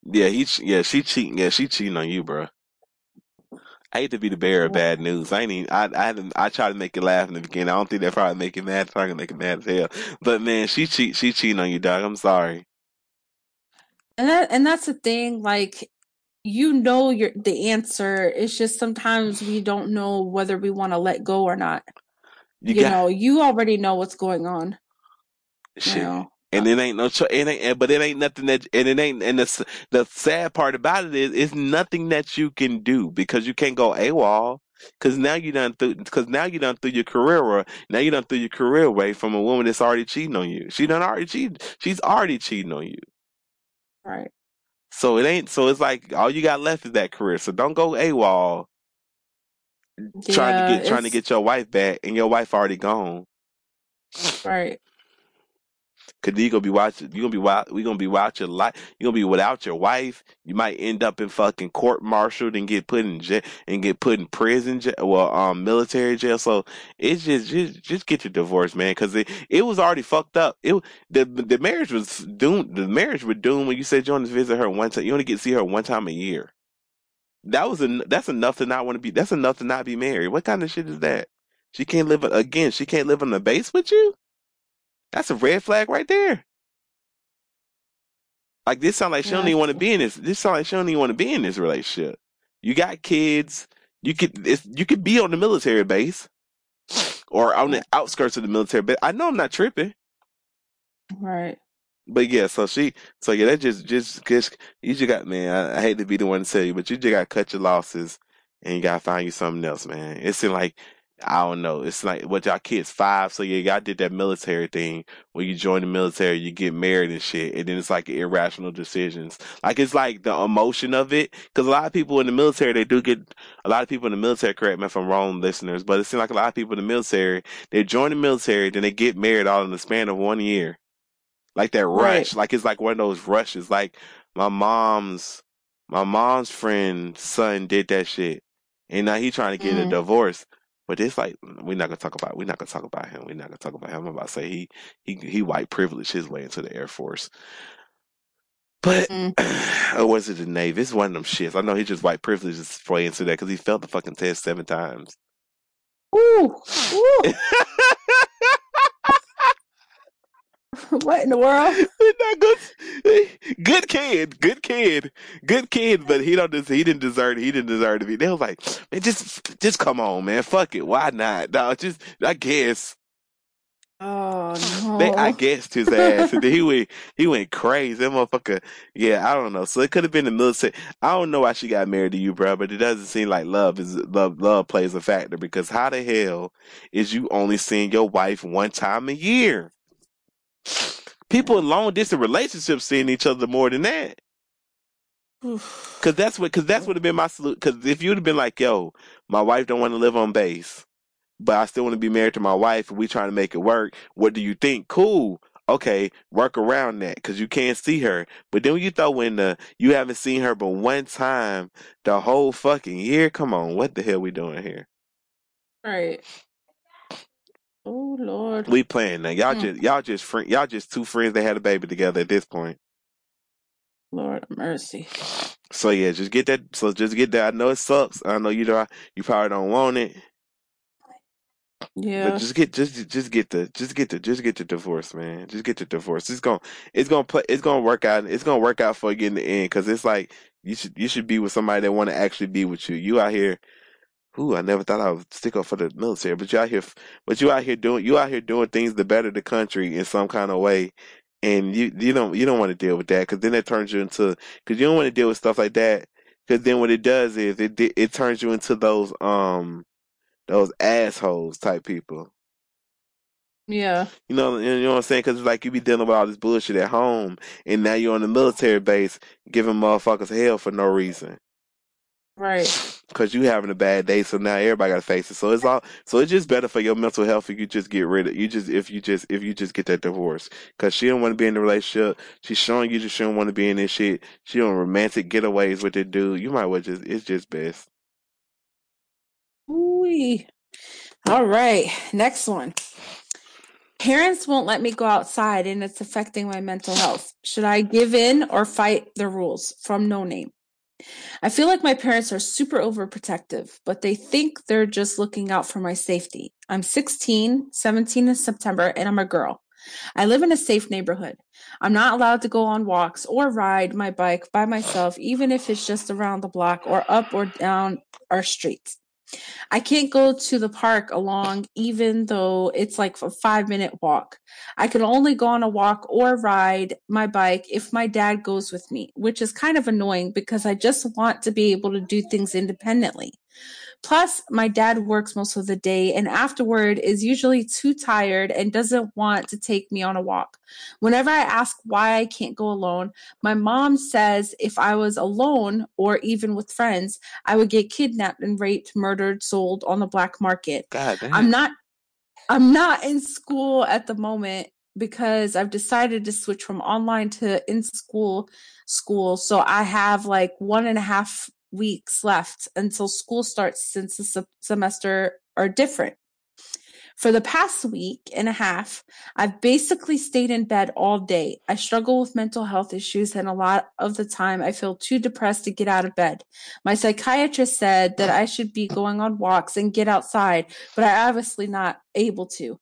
yeah, he, yeah, she cheating, yeah, she cheating on you, bro. I hate to be the bearer of bad news. I ain't even, I, I, I tried to make it laugh in the beginning. I don't think that probably make it mad. It's probably gonna make it mad as hell. But man, she cheat, she cheating on you, dog. I'm sorry. And that and that's the thing, like you know your the answer. It's just sometimes we don't know whether we want to let go or not. You, You, got know, you already know what's going on. shit. You know. And it ain't no cho- it ain't but it ain't nothing that and it ain't and the the sad part about it is it's nothing that you can do because you can't go AWOL because now you done through because now you done through your career now you done through your career away from a woman that's already cheating on you. She done already cheated. She's already cheating on you. Right. So it ain't so it's like all you got left is that career. So don't go AWOL trying to get trying to get your wife back and your wife already gone. right. Cause you gonna be watching, you gonna be we gonna be watching life. You gonna be without your wife. You might end up in fucking court martialed and get put in jail and get put in prison jail, well, um, military jail. So it's just, just, just get your divorce, man. Cause it, it was already fucked up. It, the, the marriage was doomed. The marriage was doomed when you said you only visit her one time. You only get to see her one time a year. That was en- that's enough to not want to be. That's enough to not be married. What kind of shit is that? She can't live again. She can't live on the base with you. That's a red flag right there. Like this sound like she don't even want to be in this. This sound like she don't even want to be in this relationship. You got kids. You could it's, you could be on the military base *sniffs* or on the outskirts of the military base. I know I'm not tripping, Right. but yeah. So she, so yeah, that just just just you just got man. I, I hate to be the one to tell you, but you just got to cut your losses and you got to find you something else, man. It seemed like I don't know. It's like what y'all kids five, so yeah, y'all did that military thing When you join the military, you get married and shit, and then it's like irrational decisions. Like it's like the emotion of it, because a lot of people in the military they do get a lot of people in the military. Correct me if I'm wrong, listeners, but it seems like a lot of people in the military they join the military, then they get married all in the span of one year. Like that rush, Right. like it's like one of those rushes. Like my mom's my mom's friend's son did that shit, and now he trying to get a Mm. divorce. But it's like we're not gonna talk about we're not gonna talk about him. We're not gonna talk about him. I'm about to say he he he white privileged his way into the Air Force. But Mm. *clears throat* or was it the Navy? It's one of them shits. I know he just white privileged his way into that because he failed the fucking test seven times. Ooh. Ooh. *laughs* *laughs* what in the world? Not good, good kid, good kid, good kid. But he don't. He didn't deserve. He didn't deserve to be. They was like, man, just, just come on, man. Fuck it. Why not? No, just, I guess. Oh no. They, I guessed his *laughs* ass, and then he went, he went crazy. That motherfucker. Yeah, I don't know. So it could have been the military. I don't know why she got married to you, bro. But it doesn't seem like love is love. Love plays a factor because how the hell is you only seeing your wife one time a year? People in long distance relationships seeing each other more than that. Cause that's what, cause that's would have been my solution. Cause if you'd have been like, yo, my wife don't want to live on base, but I still want to be married to my wife and we trying to make it work. What do you think? Cool. Okay, work around that because you can't see her. But then when you throw in the, you haven't seen her but one time the whole fucking year. Come on, what the hell we doing here? Right. Oh Lord. We playing now. Y'all Hmm. just, y'all just, friend, y'all just two friends that had a baby together at this point. Lord mercy. So yeah, just get that. So just get that. I know it sucks. I know you know you probably don't want it. Yeah. But just get just just get the just get the just get the divorce, man. Just get the divorce. It's gonna it's gonna play. It's gonna work out. It's gonna work out for you in the end because it's like you should you should be with somebody that want to actually be with you. You out here. Ooh, I never thought I would stick up for the military, but you out here, but you out here doing you out here doing things to better the country in some kind of way, and you you don't you don't want to deal with that because then it turns you into because you don't want to deal with stuff like that because then what it does is it it turns you into those um those assholes type people. Yeah. You know, you know what I'm saying? Because it's like you be dealing with all this bullshit at home, and now you're on the military base giving motherfuckers hell for no reason. Right. Because you having a bad day, so now everybody got to face it. So it's all, so it's just better for your mental health if you just get rid of you just if you just if you just get that divorce. Because she don't want to be in the relationship. She's showing you just she don't want to be in this shit. She on romantic getaways with this dude. You might well just it's just best. Ooh. All right. Next one. Parents won't let me go outside and it's affecting my mental health. Should I give in or fight the rules? From no name. I feel like my parents are super overprotective, but they think they're just looking out for my safety. I'm 16, 17 in September, and I'm a girl. I live in a safe neighborhood. I'm not allowed to go on walks or ride my bike by myself, even if it's just around the block or up or down our streets. I can't go to the park along, even though it's like a five minute walk. I can only go on a walk or ride my bike if my dad goes with me, which is kind of annoying because I just want to be able to do things independently. Plus, my dad works most of the day and afterward is usually too tired and doesn't want to take me on a walk. Whenever I ask why I can't go alone, my mom says if I was alone or even with friends, I would get kidnapped and raped, murdered, sold on the black market. God. I'm not I'm not in school at the moment because I've decided to switch from online to in school school. So I have like one and a half weeks left until school starts since the se- semester are different. For the past week and a half, I've basically stayed in bed all day. I struggle with mental health issues, and a lot of the time I feel too depressed to get out of bed. My psychiatrist said that I should be going on walks and get outside, but I'm obviously not able to.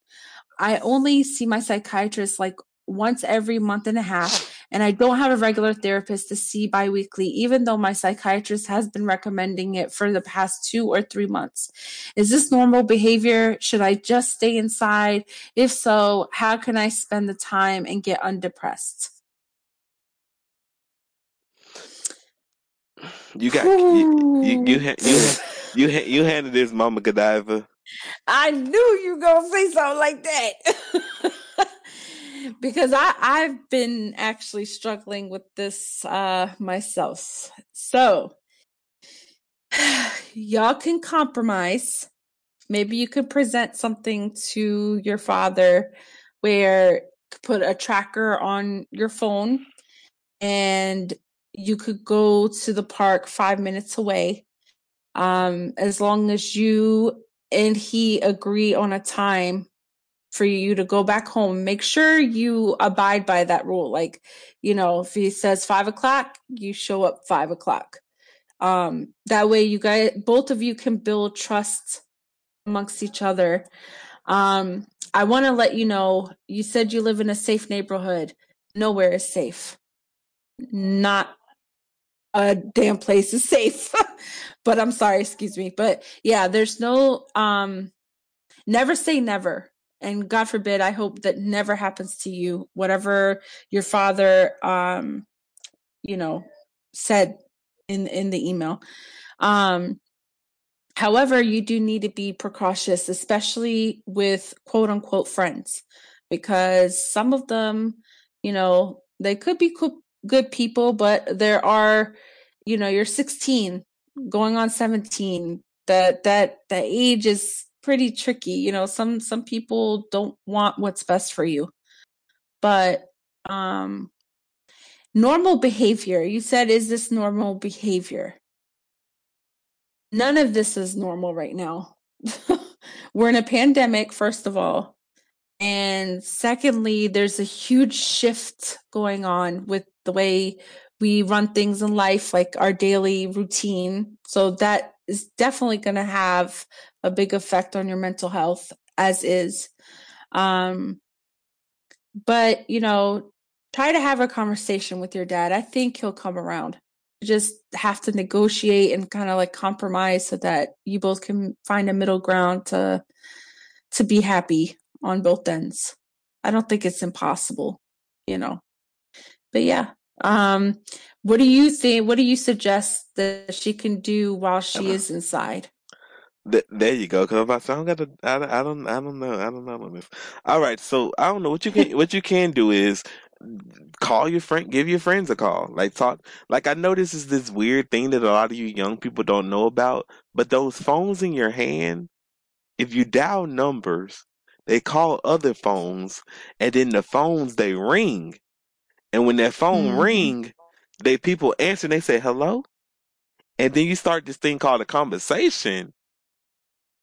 I only see my psychiatrist like once every month and a half, and I don't have a regular therapist to see biweekly, even though my psychiatrist has been recommending it for the past two or three months. Is this normal behavior? Should I just stay inside? If so, how can I spend the time and get undepressed? You got you you you you, you, you handed this Mama Godiva. I knew you were gonna say something like that. *laughs* because I, I've been actually struggling with this uh myself. So *sighs* y'all can compromise. Maybe you could present something to your father where put a tracker on your phone and you could go to the park five minutes away. Um, as long as you and he agree on a time for you to go back home, make sure you abide by that rule. Like, you know, if he says five o'clock, you show up five o'clock. Um, that way you guys, both of you can build trust amongst each other. Um, I want to let you know, you said you live in a safe neighborhood. Nowhere is safe. Not a damn place is safe. *laughs* but I'm sorry, excuse me. But yeah, there's no um never say never. And God forbid, I hope that never happens to you. Whatever your father um you know said in in the email. Um however, you do need to be precautious, especially with quote unquote friends, because some of them, you know, they could be good people, but there are, you know, you're 16 going on 17 that that that age is pretty tricky you know some some people don't want what's best for you. But um normal behavior you said is this normal behavior? None of this is normal right now. *laughs* We're in a pandemic first of all and secondly there's a huge shift going on with the way we run things in life like our daily routine. So that is definitely going to have a big effect on your mental health as is. Um, but, you know, try to have a conversation with your dad. I think he'll come around. You just have to negotiate and kind of like compromise so that you both can find a middle ground to to be happy on both ends. I don't think it's impossible, you know. But yeah. Um what do you think what do you suggest that she can do while she is inside? Th- there you go. Cause I'm about to say, I don't got to, I, don't- I don't, I don't know, I don't know this. All right, so I don't know what you can, *laughs* what you can do is call your friend, give your friends a call, like talk. Like I know this is this weird thing that a lot of you young people don't know about, but those phones in your hand, if you dial numbers, they call other phones, and then the phones they ring, and when that phone Mhm. ring, they people answer, and they say hello, and then you start this thing called a conversation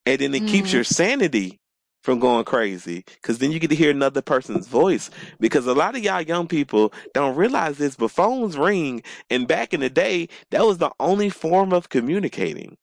and then it keeps Mm. your sanity from going crazy because then you get to hear another person's voice because a lot of y'all young people don't realize this but phones ring and back in the day that was the only form of communicating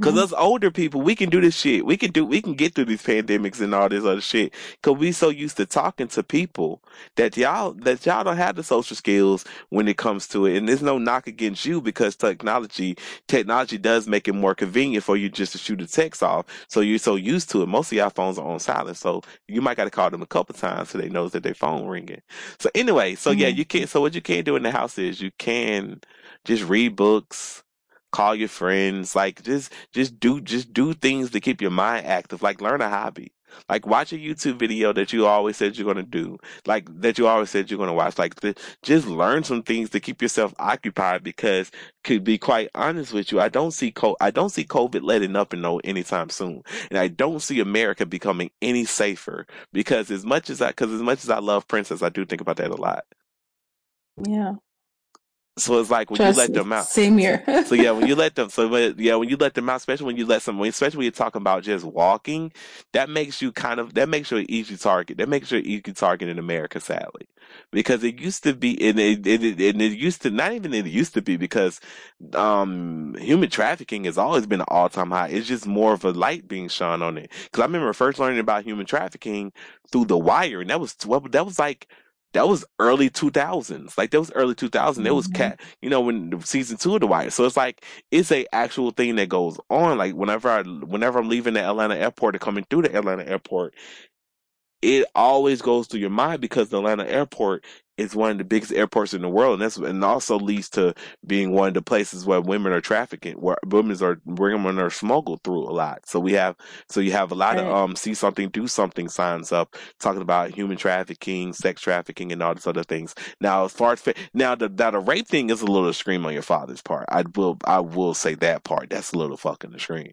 because Mhm. us older people we can do this shit. We can do we can get through these pandemics and all this other shit because we so used to talking to people that y'all that y'all don't have the social skills when it comes to it. And there's no knock against you because technology technology does make it more convenient for you just to shoot a text off. So you're so used to it. Most of y'all phones are on silent so you might got to call them a couple times so they knows that their phone ringing. So anyway so yeah you can't, so what you can't do in the house is you can just read books call your friends like just just do just do things to keep your mind active like learn a hobby. Like watch a youtube video that you always said you're going to do like that you always said you're going to watch like just learn some things to keep yourself occupied because to be quite honest with you i don't see co- i don't see covid letting up and no anytime soon. And i don't see america becoming any safer because as much as i because as much as i love princess i do think about that a lot. Yeah. So it's like when Trust you let them out Same here. So yeah, when you let them, so when, yeah, when you let them out, especially when you let someone, especially when you're talking about just walking, that makes you kind of that makes you an easy target. That makes you an easy target in America, sadly, because it used to be, and it, it, it, and it used to not even it used to be because um human trafficking has always been an all time high. It's just more of a light being shone on it. Because I remember first learning about human trafficking through The Wire, and that was that was like. That was early 2000s. Like that was early 2000. It was Mhm. cat, you know, when the season two of The Wire. So it's like it's a actual thing that goes on. Like whenever I whenever I'm leaving the Atlanta airport or coming through the Atlanta airport, it always goes through your mind because the Atlanta airport is one of the biggest airports in the world, and that's and also leads to being one of the places where women are trafficking, where women are women are smuggled through a lot. So we have so you have a lot of um see something do something signs up talking about human trafficking, sex trafficking, and all these other things. Now as far as fa- now the that a rape thing is a little scream on your father's part. I will I will say that part. That's a little fucking extreme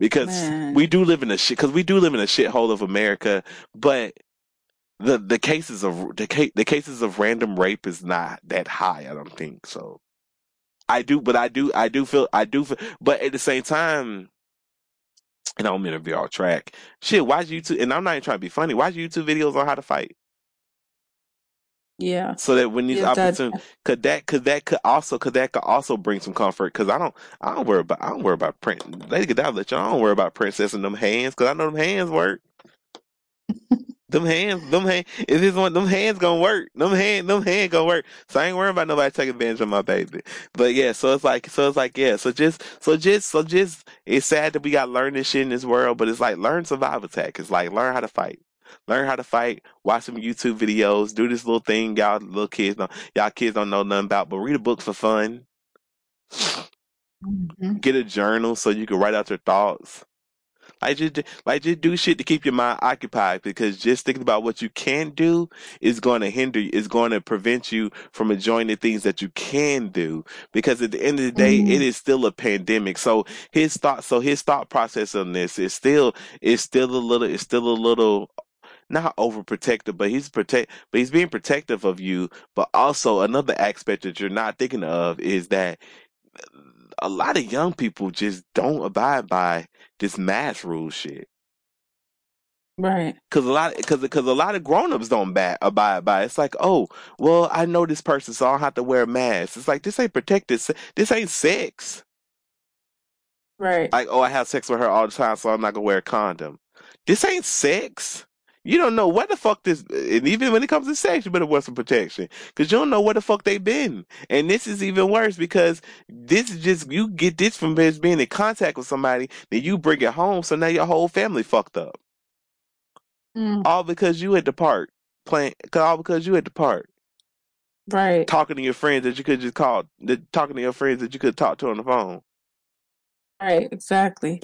because Man. we do live in a shit because we do live in a shithole of America, but the the cases of the the cases of random rape is not that high. I don't think so. I do, but I do I do feel I do feel, but at the same time. And I don't mean to be off track. Shit, watch YouTube, and I'm not even trying to be funny. Watch YouTube videos on how to fight, Yeah. so that when these Yeah, opportunities, could that could that could also could that could also bring some comfort? Because I don't I don't worry about I don't worry about print. Lady Godiva, let y'all don't worry about princess and them hands, because I know them hands work. Them hands, them hands. If this one, them hands gonna work. Them hand, them hand gonna work. So I ain't worrying about nobody taking advantage of my baby. But yeah, so it's like, so it's like, yeah. So just, so just, so just. It's sad that we got learn this shit in this world, but it's like learn survival tactics. Like learn how to fight. Learn how to fight. Watch some YouTube videos. Do this little thing y'all little kids don't, y'all kids don't know nothing about. But read a book for fun. Mhm. Get a journal so you can write out your thoughts. Like just like just do shit to keep your mind occupied because just thinking about what you can do is going to hinder you. is going to prevent you from enjoying the things that you can do because at the end of the day it Mhm. is still a pandemic so his thought so his thought process on this is still is still a little it's still a little not overprotective but he's protect but he's being protective of you but also another aspect that you're not thinking of is that a lot of young people just don't abide by this mask rule shit Right. Cause a lot, cause, cause a lot of grown-ups don't bat, abide by. it. It's like, oh, well, I know this person, so I don't have to wear a mask. It's like this ain't protected. This ain't sex. Right. Like, oh, I have sex with her all the time, so I'm not gonna wear a condom. This ain't sex. You don't know what the fuck this, and even when it comes to sex, you better wear some protection, cause you don't know where the fuck they been. And this is even worse because this is just you get this from just being in contact with somebody, then you bring it home, so now your whole family fucked up. Mm, All because you at the park playing, all because you at the park right. talking to your friends that you could just call, that talking to your friends that you could talk to on the phone. Right. Exactly.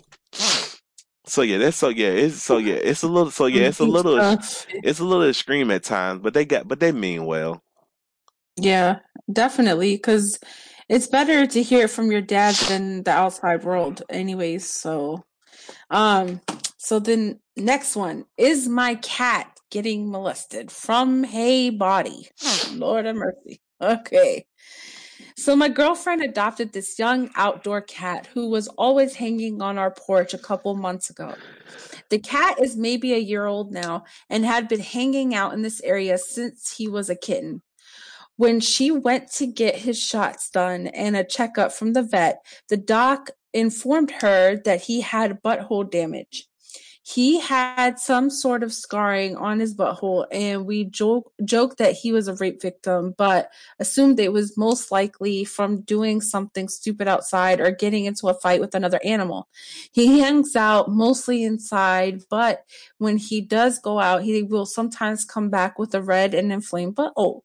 So yeah, that's so yeah, it's so yeah, it's a little so yeah, it's a little it's a little extreme at times, but they got but they mean well. Yeah, definitely. Because it's better to hear it from your dad than the outside world, anyways. So, um, so then next one is my cat getting molested from Hey Body. Oh, Lord have mercy. *laughs* Okay. So my girlfriend adopted this young outdoor cat who was always hanging on our porch a couple months ago. The cat is maybe a year old now and had been hanging out in this area since he was a kitten. When she went to get his shots done and a checkup from the vet, the doc informed her that he had butthole damage. He had some sort of scarring on his butthole, and we joke, joked that he was a rape victim, but assumed it was most likely from doing something stupid outside or getting into a fight with another animal. He hangs out mostly inside, but when he does go out, he will sometimes come back with a red and inflamed butthole.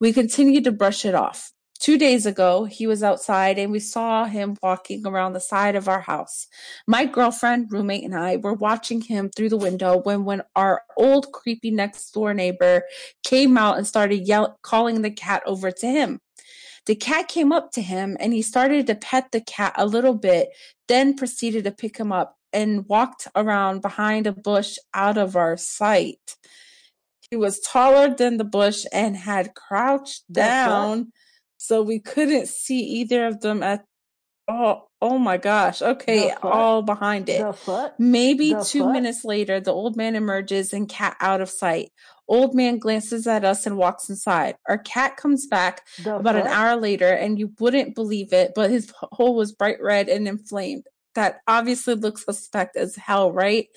We continue to brush it off. Two days ago, he was outside and we saw him walking around the side of our house. My girlfriend, roommate, and I were watching him through the window when, when our old creepy next door neighbor came out and started yell- calling the cat over to him. The cat came up to him and he started to pet the cat a little bit, then proceeded to pick him up and walked around behind a bush out of our sight. He was taller than the bush and had crouched down so we couldn't see either of them at oh oh my gosh okay all behind it. The fuck? maybe The two fuck? minutes later the old man emerges and cat out of sight. Old man glances at us and walks inside. Our cat comes back The about an hour later and you wouldn't believe it but his *laughs* hole was bright red and inflamed that obviously looks suspect as hell right?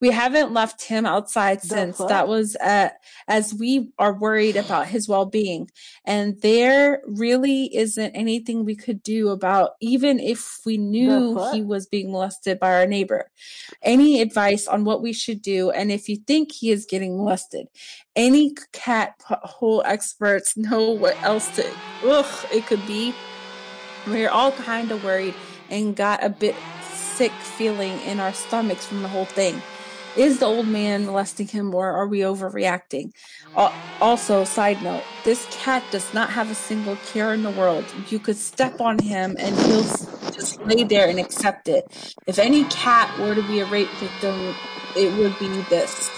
We haven't left him outside since. that was uh, as we are worried about his well-being. And there really isn't anything we could do about even if we knew he was being molested by our neighbor. Any advice on what we should do? And if you think he is getting molested any cat hole experts know what else to ugh it could be. We're all kind of worried and got a bit sick feeling in our stomachs from the whole thing. Is the old man molesting him or are we overreacting? Also side note this cat does not have a single care in the world. You could step on him and he'll just lay there and accept it. If any cat were to be a rape victim it would be this.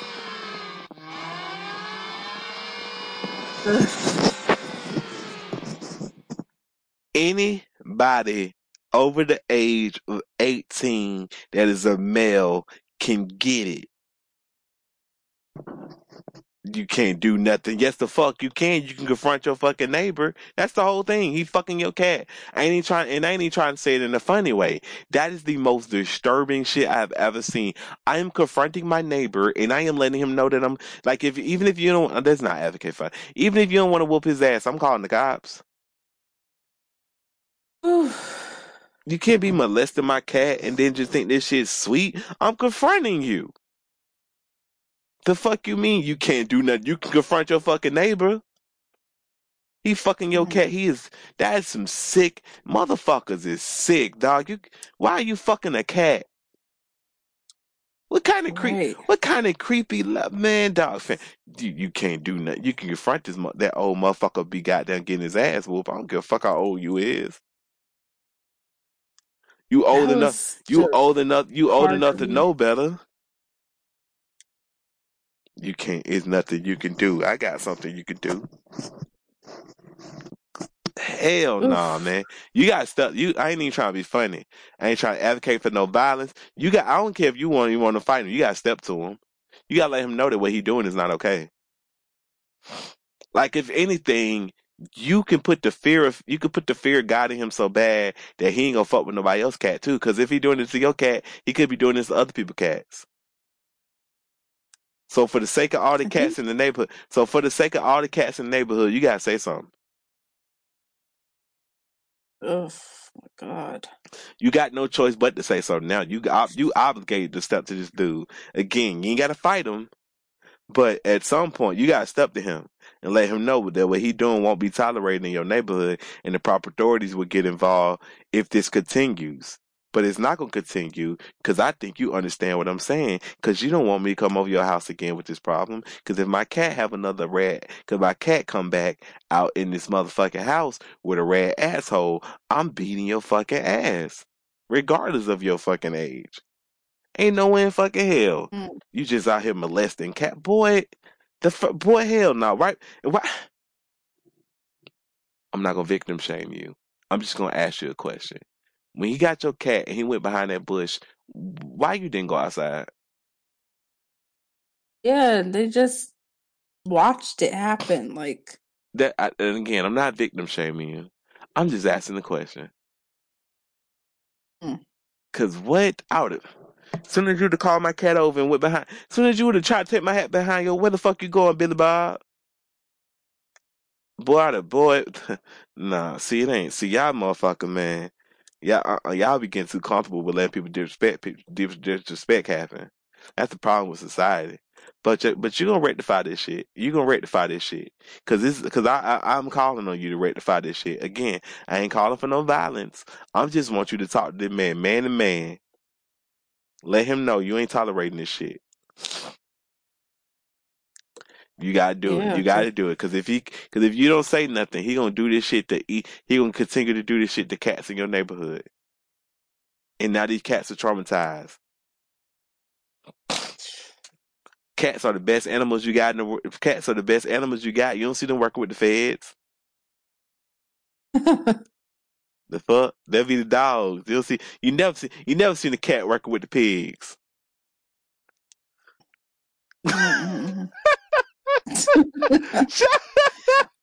Anybody over the age of 18 that is a male can get it. You can't do nothing. Yes, the fuck you can. You can confront your fucking neighbor. That's the whole thing. He fucking your cat. I ain't trying, and I ain't even trying to say it in a funny way. That is the most disturbing shit I've ever seen. I am confronting my neighbor, and I am letting him know that I'm like, if even if you don't, uh, that's not advocate for. Even if you don't want to whoop his ass, I'm calling the cops. You can't be molesting my cat and then just think this shit's sweet. I'm confronting you. The fuck you mean you can't do nothing? You can confront your fucking neighbor. He fucking your mm-hmm. cat. He is that is some sick motherfuckers is sick, dog. You why are you fucking a cat? What kind of creep? right What kind of creepy love, man, dog? Fan, you, you can't do nothing. You can confront this that old motherfucker. Be goddamn getting his ass whooped. I don't give a fuck how old you is. You old that enough. You old enough. You old enough to me know better. You can't. It's nothing you can do. I got something you can do. Hell nah, man. You got stuff. You. I ain't even trying to be funny. I ain't trying to advocate for no violence. You got. I don't care if you want. You want to fight him. You got to step to him. You gotta let him know that what he doing is not okay. Like if anything, you can put the fear of you can put the fear of God in him so bad that he ain't gonna fuck with nobody else cat too. Because if he doing this to your cat, he could be doing this to other people cats. So for the sake of all the cats in the neighborhood, so for the sake of all the cats in the neighborhood, you gotta say something. Oh my god. You got no choice but to say something. Now you ob- you obligated to step to this dude again. You ain't gotta fight him, but at some point you gotta step to him and let him know that what he doing won't be tolerated in your neighborhood, and the proper authorities will get involved if this continues. But it's not gonna continue because I think you understand what I'm saying. Because you don't want me to come over your house again with this problem. Because if my cat have another rat, because my cat come back out in this motherfucking house with a rat asshole, I'm beating your fucking ass, regardless of your fucking age. Ain't no way in fucking hell. Mm. You just out here molesting cat boy. The fu- boy, hell no, right? Why? *sighs* I'm not gonna victim shame you. I'm just gonna ask you a question. When he got your cat and he went behind that bush, why you didn't go outside? Yeah, they just watched it happen. Like That I, and again, I'm not victim shaming you. I'm just asking the question. Mm. Cause what? I would have. Soon as you would have called my cat over and went behind. Soon as you would have tried to take my hat behind you, where the fuck you going, Billy Bob? Boy, have boy. *laughs* nah, see it ain't. See y'all, motherfucker, man. Y'all, uh, uh, y'all be getting too comfortable with letting people disrespect people, disrespect happen. That's the problem with society. But you, but you gonna rectify this shit. You gonna rectify this shit. Cause this, cause I, I, I'm calling on you to rectify this shit. Again, I ain't calling for no violence. I'm just want you to talk to this man, man to man. Let him know you ain't tolerating this shit. You gotta do it. You gotta do it. Cause if he, cause if you don't say nothing, he gonna do this shit to eat. He gonna continue to do this shit to cats in your neighborhood. And now these cats are traumatized. Cats are the best animals you got in the world. Cats are the best animals you got. You don't see them working with the feds. *laughs* The fuck? They'll be the dogs. You'll see. You never see. You never seen a cat working with the pigs. *laughs* Shout. *laughs*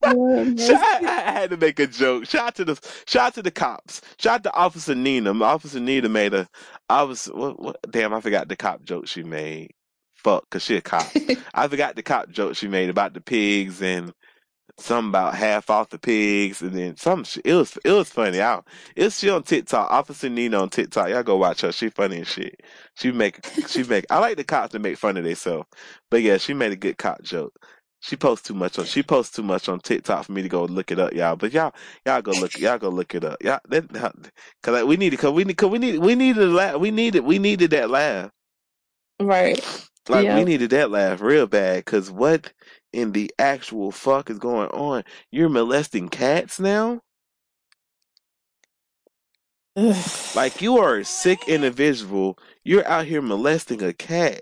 *laughs* I had to make a joke. Shout out to the shout out to the cops. Shout out to Officer Nina. Officer Nina made a. I was what, what? Damn, I forgot the cop joke she made. Fuck, cause she a cop. I forgot the cop joke she made about the pigs and something about half off the pigs and then some. It was it was funny. I, it's she on TikTok. Officer Nina on TikTok. Y'all go watch her. She funny and shit. She make she *laughs* make. I like the cops to make fun of themselves, but yeah, she made a good cop joke. She posts too much on. She posts too much on TikTok for me to go look it up, y'all. But y'all, y'all go look. Y'all go look it up. Y'all, that, *laughs* cause like, we need it. Cause we need. Cause we need. We needed a laugh. We needed. We needed that laugh. right. Like we needed that laugh real bad. Cause what in the actual fuck is going on? You're molesting cats now. Like you are a sick individual. You're out here molesting a cat.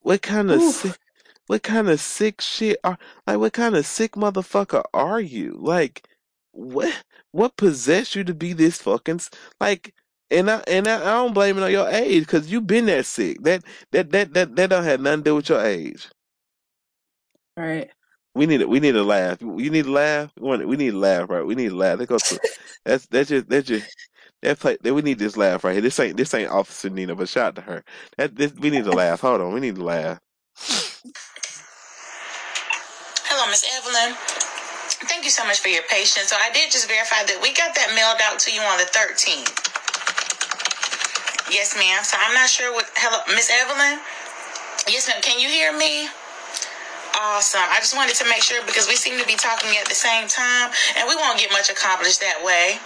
What kind of sick? What kind of sick shit are like? What kind of sick motherfucker are you? Like, what? What possessed you to be this fucking like? And I and I, I don't blame it on your age because you've been that sick. That that that that that don't have nothing to do with your age. Right. We need it. We need a laugh. You need a laugh. We want- we need a laugh, right? We need a laugh. They go to. That's that's just that's just that play. That we need this laugh right here. This ain't this ain't Officer Nina, but shout out to her. That this we need a laugh. Hold on, we need a laugh. Hello, Miss Evelyn. Thank you so much for your patience. So I did just verify that we got that mailed out to you on the 13th. Yes, ma'am. So I'm not sure what. Hello, Miss Evelyn. Yes, ma'am. Can you hear me? Awesome. I just wanted to make sure because we seem to be talking at the same time, and we won't get much accomplished that way.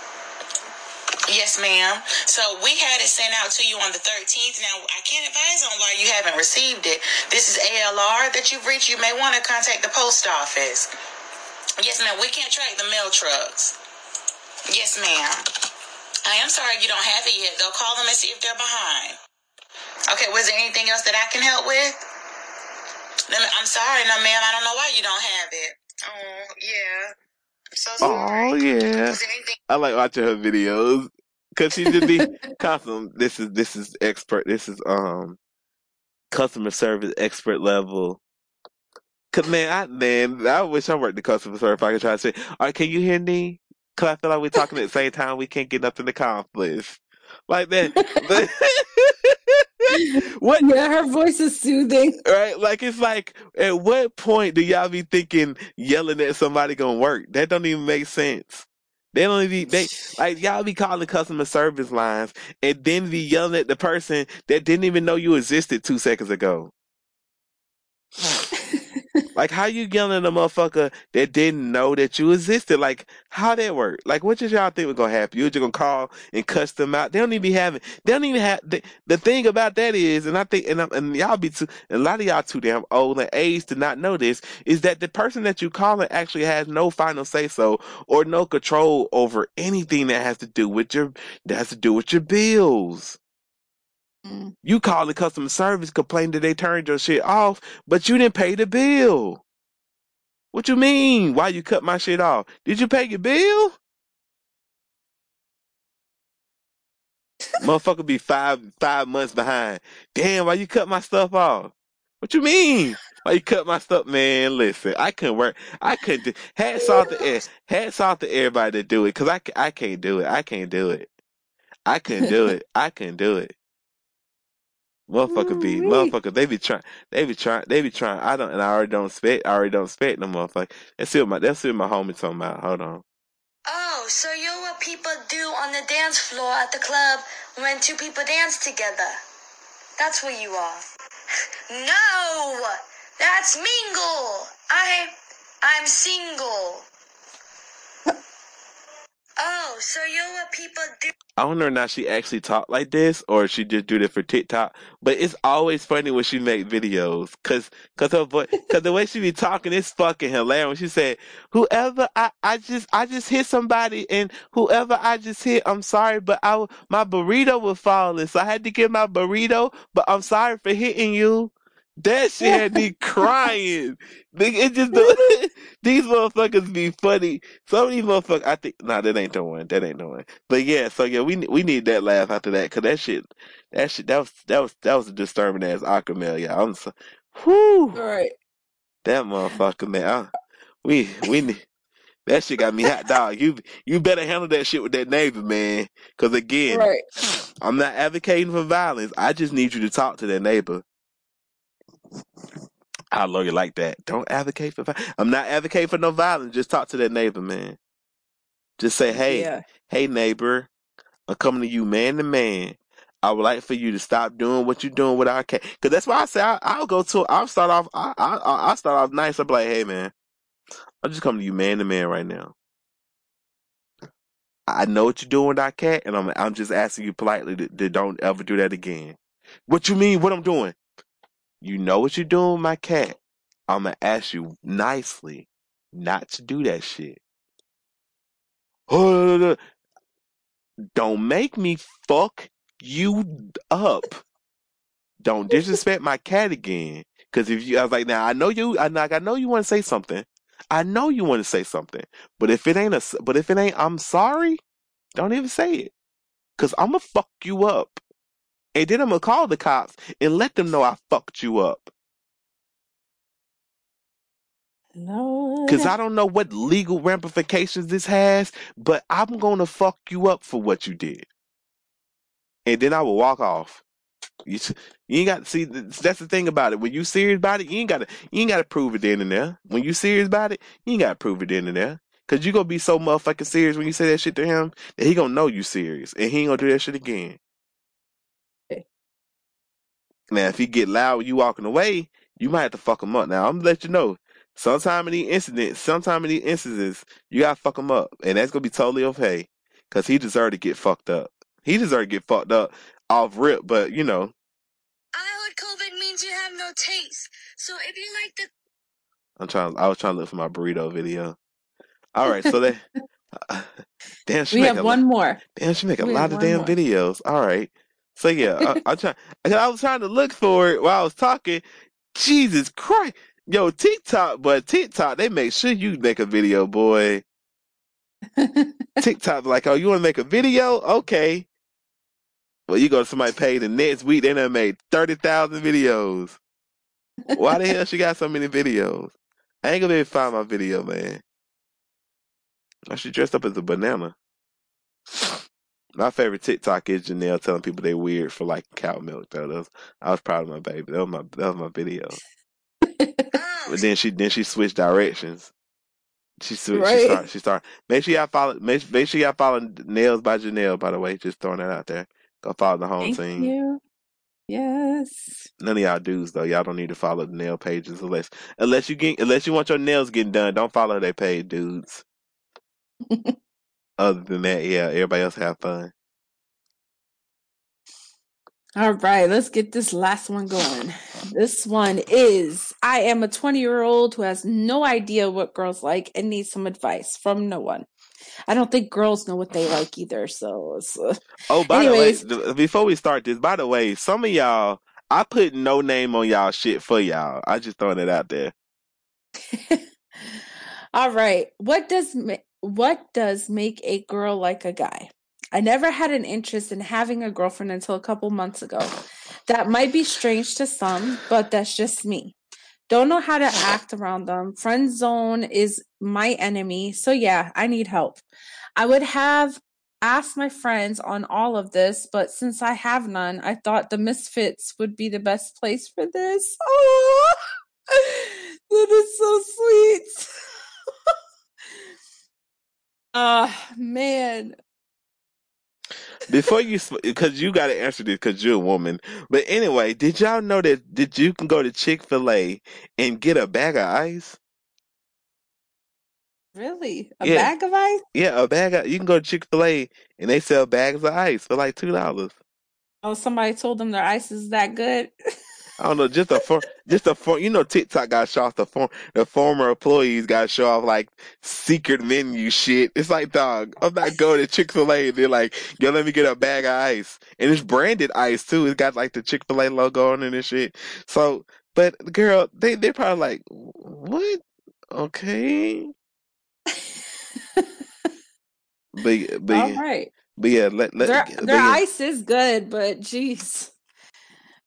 Yes, ma'am. So we had it sent out to you on the 13th. Now, I can't advise on why you haven't received it. This is ALR that you've reached. You may want to contact the post office. Yes, ma'am. We can't track the mail trucks. Yes, ma'am. I am sorry you don't have it yet. They'll call them and see if they're behind. Okay, was there anything else that I can help with? No, ma- I'm sorry, no, ma'am. I don't know why you don't have it. Oh, yeah. I'm so sorry. Oh yeah. Was there anything? I like watching her videos because she just be *laughs* constant. This is this is expert. This is um customer service expert level. Cause man, I man, I wish I worked the customer service. I could try to say, all right, can you hear me? Cause I feel like we're talking at the same time. We can't get nothing accomplished like that. But *laughs* what? Yeah, her voice is soothing. Right? Like it's like, at what point do y'all be thinking yelling at somebody gonna work? That don't even make sense. They don't even they like y'all be calling customer service lines and then be yelling at the person that didn't even know you existed two seconds ago. *laughs* Like how you yelling at a motherfucker that didn't know that you existed? Like how that work? Like what did y'all think was gonna happen? You just gonna call and cuss them out? They don't even be having. They don't even have. The, the thing about that is, and I think, and, I'm, and y'all be too. A lot of y'all too damn old and aged to not know this is that the person that you calling actually has no final say so or no control over anything that has to do with your that has to do with your bills. Mm. You call the customer service, complain that they turned your shit off, but you didn't pay the bill. What you mean? Why you cut my shit off? Did you pay your bill? Motherfucker be five five months behind. Damn, why you cut my stuff off? What you mean? Why you cut my stuff, man? Listen, I couldn't work. I couldn't. Do, hats off to hats off to everybody that do it, cause I I can't do it. I can't do it. I couldn't do it. I couldn't do it. Motherfucker be motherfucker. They be trying. They be trying. They be trying. I don't. And I already don't expect. I already don't expect no motherfucker. Let's see what my. Let's see what my homie talking about. Hold on. Oh, so you're what people do on the dance floor at the club when two people dance together. That's what you are. *laughs* No, that's mingle. I, I'm single. Oh, so you're what people do. I don't know now she actually talk like this or she just do that for TikTok. But it's always funny when she make videos, cause, cause her voice, cause the way she be talking is fucking hilarious. She said, "Whoever I, I just, I just hit somebody, and whoever I just hit, I'm sorry, but I, my burrito was falling, so I had to get my burrito. But I'm sorry for hitting you." That shit had me *laughs* crying. Nigga, It just *laughs* *laughs* these motherfuckers be funny. Some of these motherfuckers, I think, nah, that ain't the one. That ain't the one. But yeah, so yeah, we we need that laugh after that, cause that shit, that shit, that was that was that was a disturbing ass Aquamel, yeah. I'm so, whoo, All right. that motherfucker, man. I, we we need. That shit got me hot dog. You you better handle that shit with that neighbor, man. Cause again, Right. I'm not advocating for violence. I just need you to talk to that neighbor. I love you like that. Don't advocate for. vi- I'm not advocating for no violence. Just talk to that neighbor, man. Just say, hey, Yeah. hey neighbor, I'm coming to you man to man. I would like for you to stop doing what you're doing with our cat. Cause that's why I say I, I'll go to. I'll start off. I, I I'll start off nice. I'll be like, hey man, I'm just coming to you man to man right now. I know what you're doing with our cat, and I'm I'm just asking you politely to, to don't ever do that again. What you mean? What I'm doing? You know what you're doing with my cat. I'm gonna ask you nicely not to do that shit. *laughs* Don't make me fuck you up. Don't disrespect my cat again. Cause if you, I was like, now I know you, I like, I know you want to say something. I know you want to say something. But if it ain't a, but if it ain't, I'm sorry. Don't even say it. Cause I'm gonna fuck you up. And then I'm gonna call the cops and let them know I fucked you up. Lord. Cause I don't know what legal ramifications this has, but I'm gonna fuck you up for what you did. And then I will walk off. You, you ain't got to see. That's the thing about it. When you serious about it, you ain't got to. You ain't got to prove it then and there. When you serious about it, you ain't got to prove it then and there. Cause you gonna be so motherfucking serious when you say that shit to him that he gonna know you serious and he ain't gonna do that shit again. Okay. Now, if he get loud when you walking away, you might have to fuck him up. Now, I'm gonna let you know. Sometime in these incidents, sometime in these instances, you gotta fuck him up, and that's gonna be totally okay. Cause he deserved to get fucked up. He deserved to get fucked up off rip, but you know, I heard COVID means you have no taste. So if you like the I'm trying. I was trying to look for my burrito video. All right, so that *laughs* *laughs* damn, she we make have a one lot. more. Damn, she make a We lot of damn more. videos. All right, so yeah, I, I try. I was trying to look for it while I was talking. Jesus Christ, yo, TikTok, but TikTok, they make sure you make a video, boy. *laughs* TikTok, like, oh, you want to make a video? Okay. Well, you go to somebody paid the next week, they done made 30,000 videos. Why the hell she got so many videos? I ain't gonna be able to find my video, man. I should dress up as a banana. My favorite TikTok is Janelle telling people they weird for like cow milk. Though was, I was proud of my baby. That was my that was my video. *laughs* but then she then she switched directions. She switched. Right. She started. She started. Make sure y'all follow. Make, make sure y'all follow Nails by Janelle. By the way, just throwing that out there. Go follow the home Thank team. you. Yes. None of y'all dudes though. Y'all don't need to follow the nail pages unless unless you get unless you want your nails getting done. Don't follow their page, dudes. *laughs* Other than that, yeah, everybody else have fun. All right, let's get this last one going. This one is I am a 20 year old who has no idea what girls like and needs some advice from no one. I don't think girls know what they like either. So, it's, uh, Oh, by Anyways. the way, before we start this, by the way, some of y'all, I put no name on y'all shit for y'all. I just throwing it out there. *laughs* all right. What does what does make a girl like a guy? I never had an interest in having a girlfriend until a couple months ago. That might be strange to some, but that's just me. Don't know how to act around them. Friend zone is my enemy. So yeah, I need help. I would have asked my friends on all of this, but since I have none, I thought the Misfits would be the best place for this. *laughs* Oh, *laughs* that is so sweet. *laughs* Ah, man. Before you, because *laughs* you got to answer this because you're a woman. But anyway, did y'all know that did you can go to Chick Fil A and get a bag of ice? Really? A Yeah. bag of ice? Yeah, a bag of. You can go to Chick Fil A and they sell bags of ice for like two dollars. Oh, somebody told them their ice is that good. *laughs* I don't know, just a for, just a for, you know, TikTok got show off the form, the former employees got show off like secret menu shit. It's like, dog, I'm not going to Chick Fil A. They're like, yo, let me get a bag of ice, and it's branded ice too. It's got like the Chick Fil A logo on it and shit. So, but girl, they they're probably like, what? Okay, but but *laughs* All right. but yeah, let let. Their their yeah. ice is good, but jeez.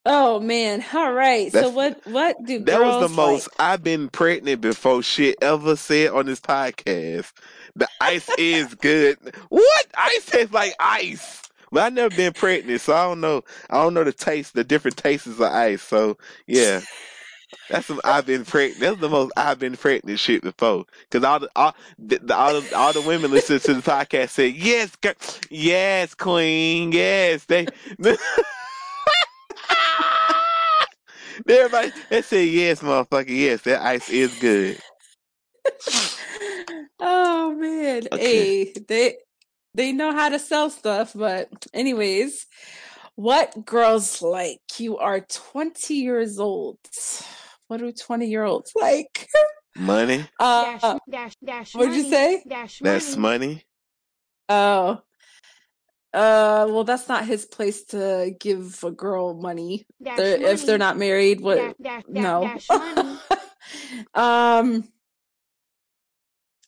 Oh man. All right. So what what do That was the most like? I've been pregnant before shit ever said on this podcast. The ice is good. What? Ice tastes like ice. But I never been pregnant, so I don't know. I don't know the taste, the different tastes of ice. So yeah, that's some I've been pregnant. That's the most I've been pregnant shit before. Cause all the all the, the all the, all the women listening to the podcast said yes, girl, yes, queen, yes. They. Everybody, they said yes, motherfucker. Yes, that ice is good. *laughs* Oh man. Okay. Hey, they they know how to sell stuff, but anyways, what girls like? You are 20 years old. What do 20 year olds like? Money. Uh, Dash, dash, dash. what'd you say? Dash That's money. money. Oh. Uh, well, that's not his place to give a girl money. They're, if they're not married, what? Dash, dash, dash, no. dash money. *laughs* um,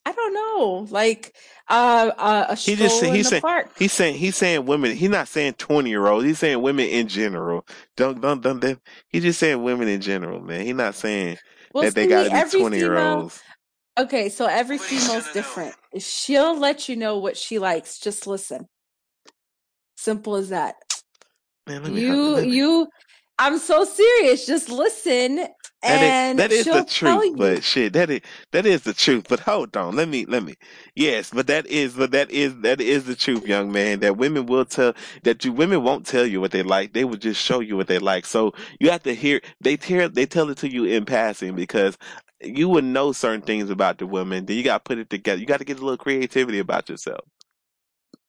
I don't know. Like, uh, uh a He stroll just said in he's the saying park. he's saying he's saying women. He's not saying twenty year olds. He's saying women in general. Don't don't don't. don't he's just saying women in general, man. He's not saying Well, that they got to be every twenty year olds. Okay, so every female's different. She'll let you know what she likes. Just listen. Simple as that. Man, You, me- you. I'm so serious. Just listen, That is, and that is the truth, but shit, that is that is the truth. But hold on, let me let me. Yes, but that is but that is that is the truth, young man. That women will tell that you women won't tell you what they like. They will just show you what they like. So you have to hear they tell they tell it to you in passing because you would know certain things about the women. Then you got to put it together. You got to get a little creativity about yourself.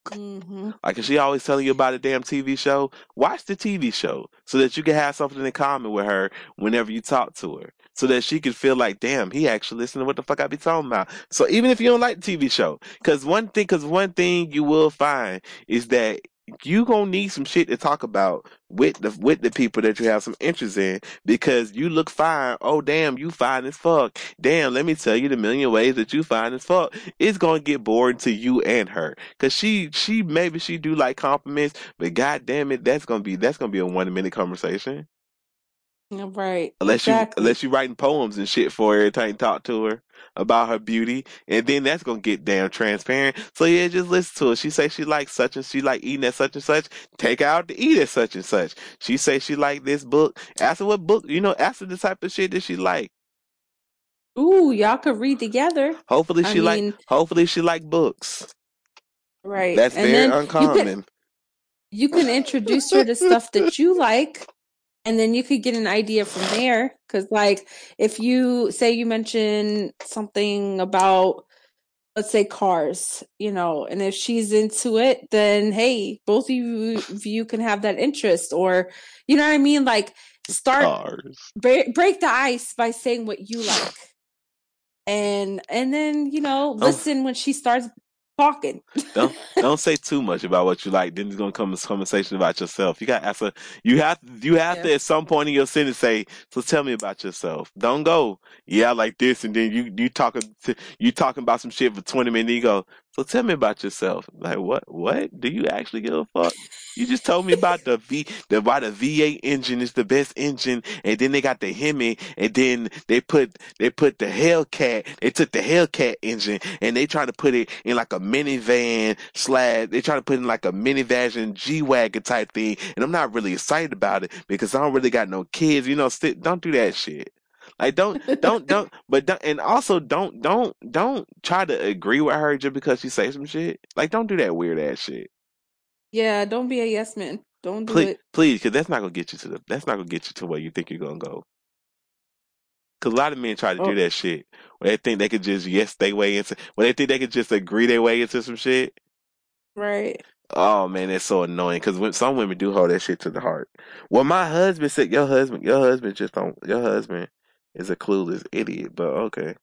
Hmm Like if she always telling you about a damn TV show, watch the TV show so that you can have something in common with her whenever you talk to her. So that she can feel like, damn, he actually listened to what the fuck I be talking about. So even if you don't like the TV show, cause one thing, cause one thing you will find is that you gonna need some shit to talk about with the with the people that you have some interest in because you look fine. Oh damn, you fine as fuck. Damn, let me tell you the million ways that you fine as fuck. It's gonna get boring to you and her because she she maybe she do like compliments, but god damn it, that's gonna be that's gonna be a one minute conversation. Right. Unless exactly. you unless you writing poems and shit for her every talk to her about her beauty, and then that's gonna get damn transparent. So yeah, just listen to her. She say she likes such and she like eating at such and such. Take her out to eat at such and such. She say she like this book. Ask her what book. You know, ask her the type of shit that she like. Ooh, y'all could read together. Hopefully I she like. mean- Hopefully she like books. Right. That's and very uncommon. You can, you can introduce her to stuff that you like, and then you could get an idea from there. Because, like, if you say you mention something about, let's say, cars, you know, and if she's into it, then hey, both of you, of you can have that interest, or you know what I mean? Like, start Cars. break, break the ice by saying what you like and and then you know oh. listen when she starts talking don't *laughs* don't say too much about what you like. Then there's gonna come a conversation about yourself. You got ask her. You have you have Yeah. to at some point in your sentence say, "So tell me about yourself." Don't go, "Yeah, I like this," and then you you talking to, you talking about some shit for twenty minutes. You go, "So tell me about yourself." Like what? What? Do you actually give a fuck? You just told me about the V, the why the V8 engine is the best engine, and then they got the Hemi, and then they put they put the Hellcat. They took the Hellcat engine, and they trying to put it in like a minivan slash. They trying to put it in like a minivan G wagon type thing, and I'm not really excited about it because I don't really got no kids. You know, don't do that shit. Like don't don't don't *laughs* but don't, and also don't don't don't try to agree with her just because she say some shit. Like don't do that weird ass shit. yeah don't be a yes man don't do Please, it please, because that's not gonna get you to the. That's not gonna get you to where you think you're gonna go. Because a lot of men try to Oh. do that shit where they think they could just yes they way into. Where they think they could just agree their way into some shit. right Oh man, that's so annoying. Because when some women do hold that shit to the heart. Well, my husband said your husband, your husband just don't. Your husband is a clueless idiot. But okay,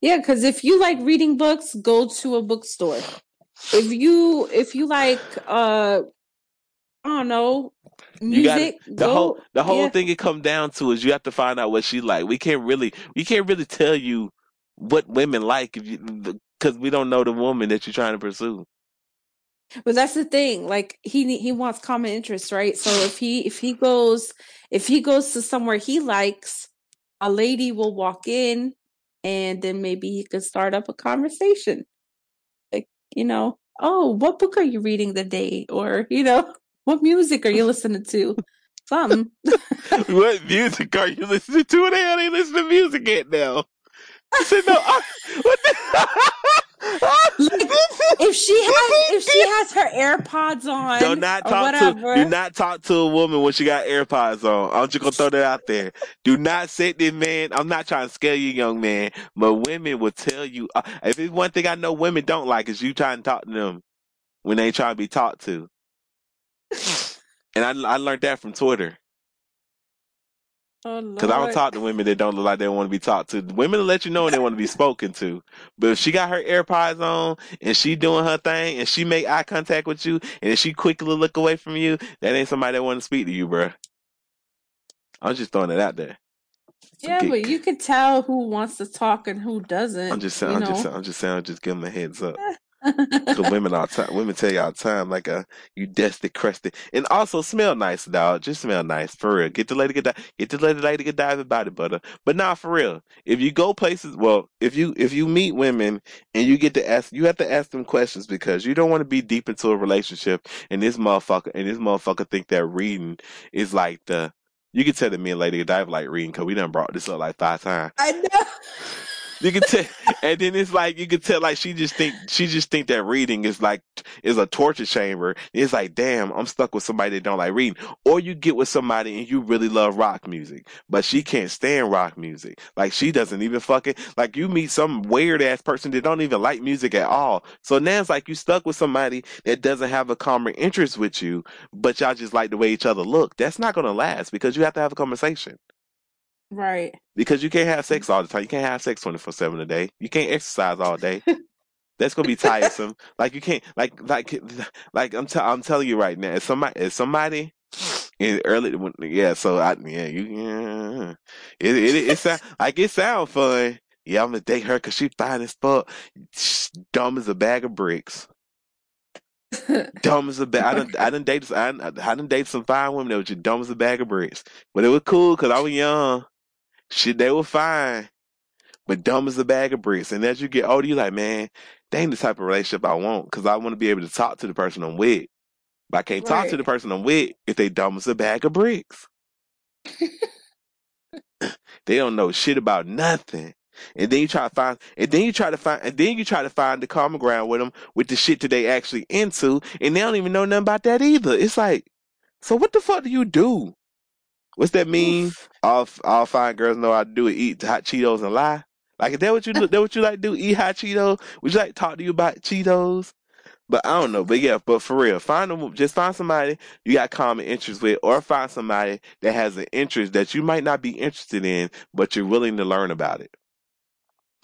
yeah because if you like reading books go to a bookstore if you if you like uh i don't know You gotta- music the go whole the whole yeah. thing it come down to is you have to find out what she like. We can't really we can't really tell you what women like if you because we don't know the woman that you're trying to pursue. But that's the thing. Like he he wants common interests, right? So if he if he goes if he goes to somewhere he likes, a lady will walk in, and then maybe he could start up a conversation. Like you know, oh, what book are you reading today? Or *laughs* you know, what music are you listening to? Something. *laughs* what music are you listening to? The hell they listen to music at now? I said no. I, uh, *laughs* what the? *laughs* If she has if she has her AirPods on, do not talk whatever, to do not talk to a woman when she got AirPods on. I'm just gonna throw that out there. Do not sit this man. I'm not trying to scare you, young man, but women will tell you. Uh, if it's one thing I know women don't like is you trying to talk to them when they trying to be talked to. *sighs* And I I learned that from Twitter. Oh, Because I don't talk to women that don't look like they want to be talked to. Women will let you know when they want to be spoken to. But if she got her AirPods on and she doing her thing and she make eye contact with you and if she quickly look away from you, that ain't somebody that want to speak to you, bruh. I'm just throwing it out there. Yeah, but you can tell who wants to talk and who doesn't. I'm just saying. I'm just. know? I'm just saying. I'm just giving them a heads up. Eh. *laughs* Cause women all time, women tell you all time, like, a you dusty, crusty, and also smell nice, dog. Just smell nice, for real. Get the lady good, di- get the lady, lady good dive body butter. But nah, for real. If you go places, well, if you if you meet women and you get to ask, you have to ask them questions because you don't want to be deep into a relationship and this motherfucker and this motherfucker think that reading is like the. You can tell that me and Lady Godiva like reading because we done brought this up like five times. I know. *laughs* You can tell, *laughs* and then it's like you can tell, like she just think she just think that reading is like is a torture chamber. It's like, damn, I'm stuck with somebody that don't like reading. Or you get with somebody and you really love rock music, but she can't stand rock music. Like she doesn't even fucking like you meet some weird ass person that don't even like music at all. So now it's like you stuck with somebody that doesn't have a common interest with you, but y'all just like the way each other look. That's not gonna last because you have to have a conversation. Right. Because you can't have sex all the time. You can't have sex 24 7 a day. You can't exercise all day. That's gonna be tiresome. *laughs* like you can't like like *laughs* like I'm t- I'm telling you right now. If somebody if somebody *sniffs* in early yeah, so I yeah you yeah it it it, it sound *laughs* like it sound fun. Yeah, I'm gonna date her because she fine as fuck. Dumb as a bag of bricks. dumb as a bag. I done, I done date, I, done date some fine women that was just dumb as a bag of bricks. But it was cool because I was young. Shit, they were fine. But dumb as a bag of bricks. And as you get older, you're like, man, they ain't the type of relationship I want because I want to be able to talk to the person I'm with. But I can't talk to the person I'm with if they dumb as a bag of bricks. *laughs* they don't know shit about nothing. And then you try to find, and then you try to find, and then you try to find the common ground with them with the shit that they actually into, and they don't even know nothing about that either. It's like, so what the fuck do you do? What's that mean? Oof. All all fine girls know how to do it: eat hot Cheetos and lie. Like, is that what you do? *laughs* that what you like to do? Eat hot Cheetos? Would you like to talk to you about Cheetos? But I don't know. But yeah, but for real, find them. Just find somebody you got common interests with, or find somebody that has an interest that you might not be interested in, but you're willing to learn about it.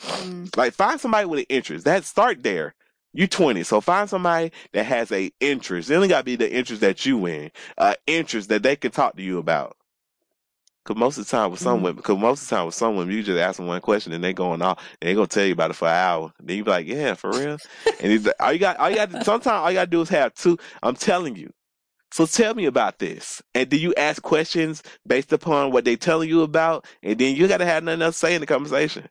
Mm. Like find somebody with an interest. That start there. You're 20, so find somebody that has a interest. It only got to be the interest that you in, uh, interest that they can talk to you about. Cause most of the time with some Mhm. women, cause most of the time with some women, you just ask them one question and they going off, and they gonna tell you about it for an hour. Then you be like, yeah, for real. and he's like, all you got, all you got, to, sometimes all you gotta do is have two. I'm telling you. So tell me about this. And do you ask questions based upon what they telling you about? And then you gotta have nothing else to say in the conversation.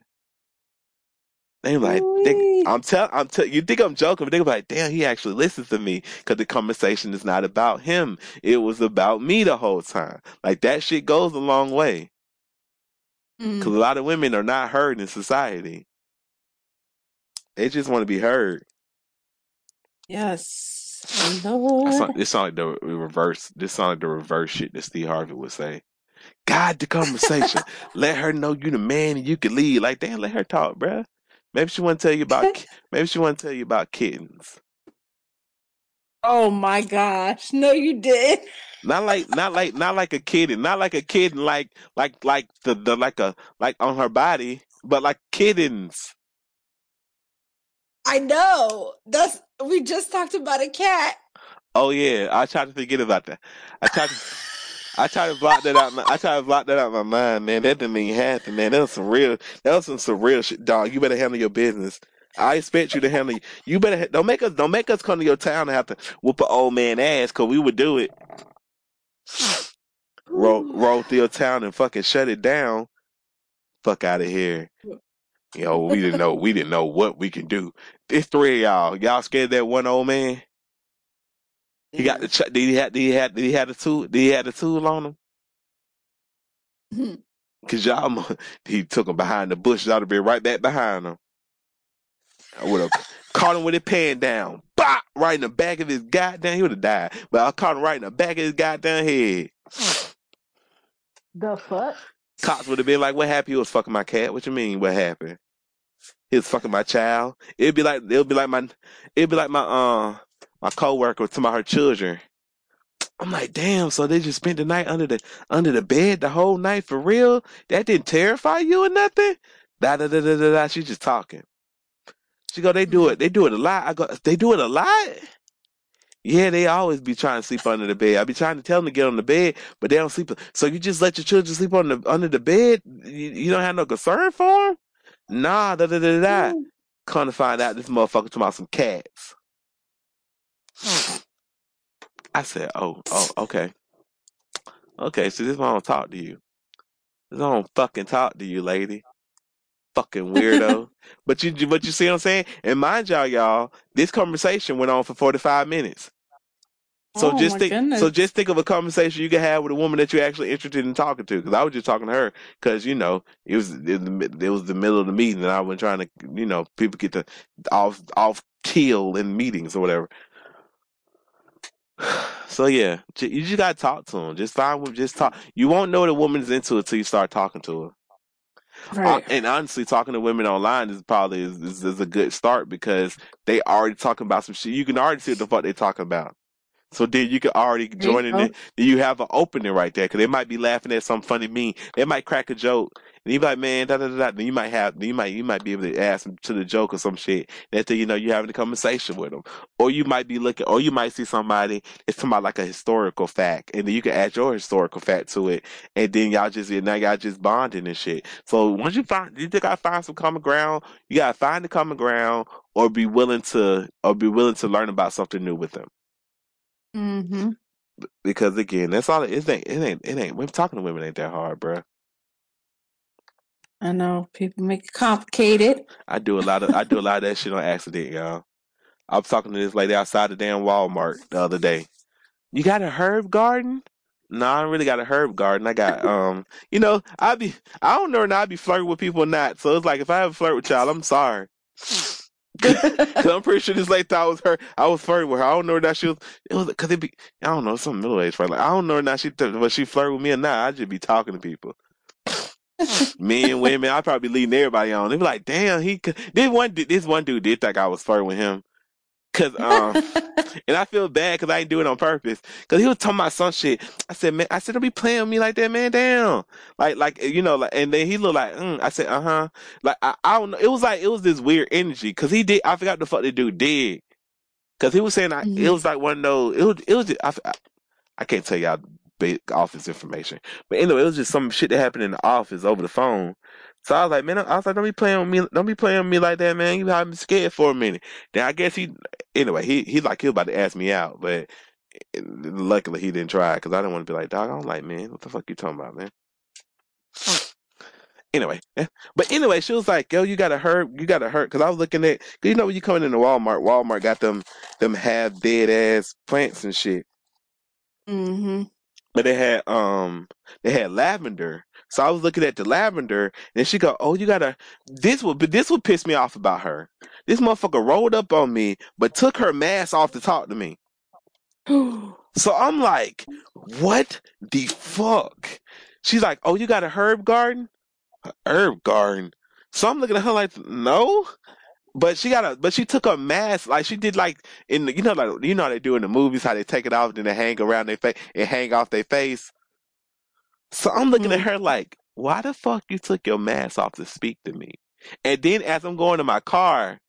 They like, they, I'm tell, I'm tell. You think I'm joking, but they like, damn, he actually listens to me because the conversation is not about him. It was about me the whole time. Like that shit goes a long way Mm. because a lot of women are not heard in society. They just want to be heard. Yes. Lord. sound, this sound like the reverse. This sound like the reverse shit that Steve Harvey would say. Guide the conversation. *laughs* let her know you the man and you can lead. Like, damn, let her talk, bruh. Maybe she want to tell you about. *laughs* Maybe she want to tell you about kittens. Oh my gosh. No, you did. Not like, not like, not like a kitten. Not like a kitten. Like, like, like the, the, like a, like on her body, but like kittens. I know. That's we just talked about a cat. Oh yeah, I tried to forget about that. I tried to. *laughs* I try to block that out. My, I try to block that out of my mind, man. That didn't even happen, man. That was some real. That was some surreal shit, dog. You better handle your business. I expect you to handle. You better don't make us don't make us come to your town and have to whoop an old man ass because we would do it. Roll roll through your town and fucking shut it down. Fuck out of here. Yo, we didn't know. We didn't know what we can do. It's three of y'all. Y'all scared that one old man? He got the. Ch- did he have? Did he have? Did he have the tool? Did he have the tool on him? Mhm. Cause y'all, mu- *laughs* he took him behind the bush. Y'all to be right back behind him. I would have caught him with his pan down, bop, right in the back of his goddamn. He would have died, but I caught him right in the back of his goddamn head. The fuck? Cops would have been like, "What happened? He was fucking my cat. What you mean? What happened? He was fucking my child. It'd be like, it'd be like my, it'd be like my, uh, my coworker to my her children. I'm like, damn. So they just spent the night under the under the bed the whole night for real? That didn't terrify you or nothing? Da da da da da. da. She just talking. She go, they do it. They do it a lot. I go, they do it a lot. Yeah, they always be trying to sleep under the bed. I be trying to tell them to get on the bed, but they don't sleep. So you just let your children sleep on the under the bed? You, you don't have no concern for them? Nah, da da da da. da. Mm. Come to find out, this motherfucker talking about some cats. I said, oh, oh, okay. Okay, so this why I don't talk to you. This why I don't fucking talk to you, lady. Fucking weirdo. *laughs* but you, but you see what I'm saying? And mind y'all, y'all, this conversation went on for 45 minutes. So Oh, just think, goodness. so just think of a conversation you can have with a woman that you're actually interested in talking to. Because I was just talking to her because you know it was it, it was the middle of the meeting, and I was trying to you know people get to off off kill in meetings or whatever. So yeah, you just gotta talk to them. Just find, wo- just talk. You won't know the woman's into it till you start talking to her. Uh, and honestly, talking to women online is probably is, is, is a good start because they already talking about some shit. You can already see what the fuck they talking about. So then you can already join in it. Then you have an opening right there because they might be laughing at some funny meme. They might crack a joke. And you be like, man, da da da da. Then you might have, you might, you might be able to ask them to the joke or some shit. That thing, you know, you're having a conversation with them. Or you might be looking, or you might see somebody, it's talking about like a historical fact. And then you can add your historical fact to it. And then y'all just, now y'all just bonding and shit. So once you find, you think I find some common ground. You gotta find the common ground or be willing to, or be willing to learn about something new with them. Mm-hmm. Because again, that's all it, it ain't. It ain't. It ain't. We're talking to women ain't that hard, bruh. I know people make it complicated. I do a lot of. I do a lot of that shit on accident, y'all. I was talking to this lady outside the damn Walmart the other day. You got a herb garden? No, I don't really got a herb garden. I got um, you know, I be I don't know if I be flirting with people or not. So it's like if I have a flirt with y'all, I'm sorry. Cause I'm pretty sure this lady thought it was her. I was flirting with her. I don't know that she was. It was because it be. I don't know some middle aged flirt. Like I don't know now she was she flirt with me or not. I just be talking to people. *laughs* Men, women, I probably leading everybody on. They be like, "Damn, he." This one, this one dude did think I was flirting with him, cause *laughs* um, and I feel bad because I ain't do it on purpose. Cause he was talking about some shit. I said, "Man," I said, "Don't be playing with me like that, man. Down, like, like you know." Like, and then he looked like, mm. I said, "Uh huh." Like, I, I don't know. It was like it was this weird energy. Cause he did. I forgot the fuck the dude did. Cause he was saying I, it Mhm. was like one of those. It was. It was. Just, I, I, I can't tell y'all big office information, but anyway, it was just some shit that happened in the office over the phone. So I was like, man, I was like, don't be playing with me, don't be playing with me like that, man. You have me scared for a minute. Then I guess he, anyway, he he like he was about to ask me out, but luckily he didn't try because I didn't want to be like, dog, I don't like man. What the fuck you talking about, man? Anyway, eh, but anyway, she was like, "Yo, you gotta hurt, you gotta hurt." Because I was looking at, cause you know when you coming into Walmart, Walmart got them, them half dead ass plants and shit. mm-hmm. But they had um they had lavender. So I was looking at the lavender and she go, Oh, you gotta this would but this would piss me off about her. This motherfucker rolled up on me but took her mask off to talk to me. *gasps* So I'm like, what the fuck? She's like, Oh, you got a herb garden? A herb garden. So I'm looking at her like, no. But she got a, but she took a mask, like she did, like in the, you know, like you know how they do in the movies, how they take it off, then they hang around their face and hang off their face. So I'm looking at Mhm. her like, why the fuck you took your mask off to speak to me? And then as I'm going to my car,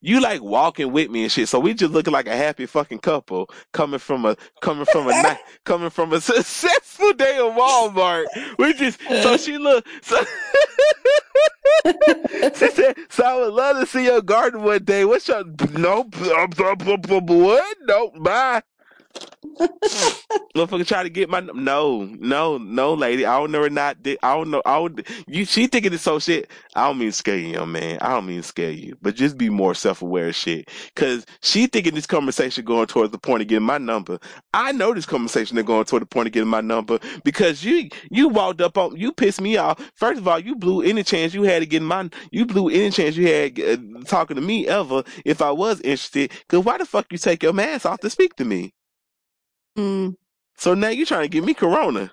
you like walking with me and shit. So we just looking like a happy fucking couple coming from a coming from a night *laughs* coming from a successful day of Walmart. We just so uh. she look so *laughs* she said, so I would love to see your garden one day. What's your nope what? Nope, bye. *laughs* Motherfucker try to get my no, no, no, lady. I don't know her not. I don't know. I would you. She thinking it's so shit. I don't mean scare you, young man. I don't mean scare you, but just be more self aware shit. Cause she thinking this conversation going towards the point of getting my number. I know this conversation is going toward the point of getting my number because you you walked up on you pissed me off. First of all, you blew any chance you had to get my you blew any chance you had uh, talking to me ever if I was interested. Cause why the fuck you take your mask off to speak to me? Mm. So now you're trying to give me corona.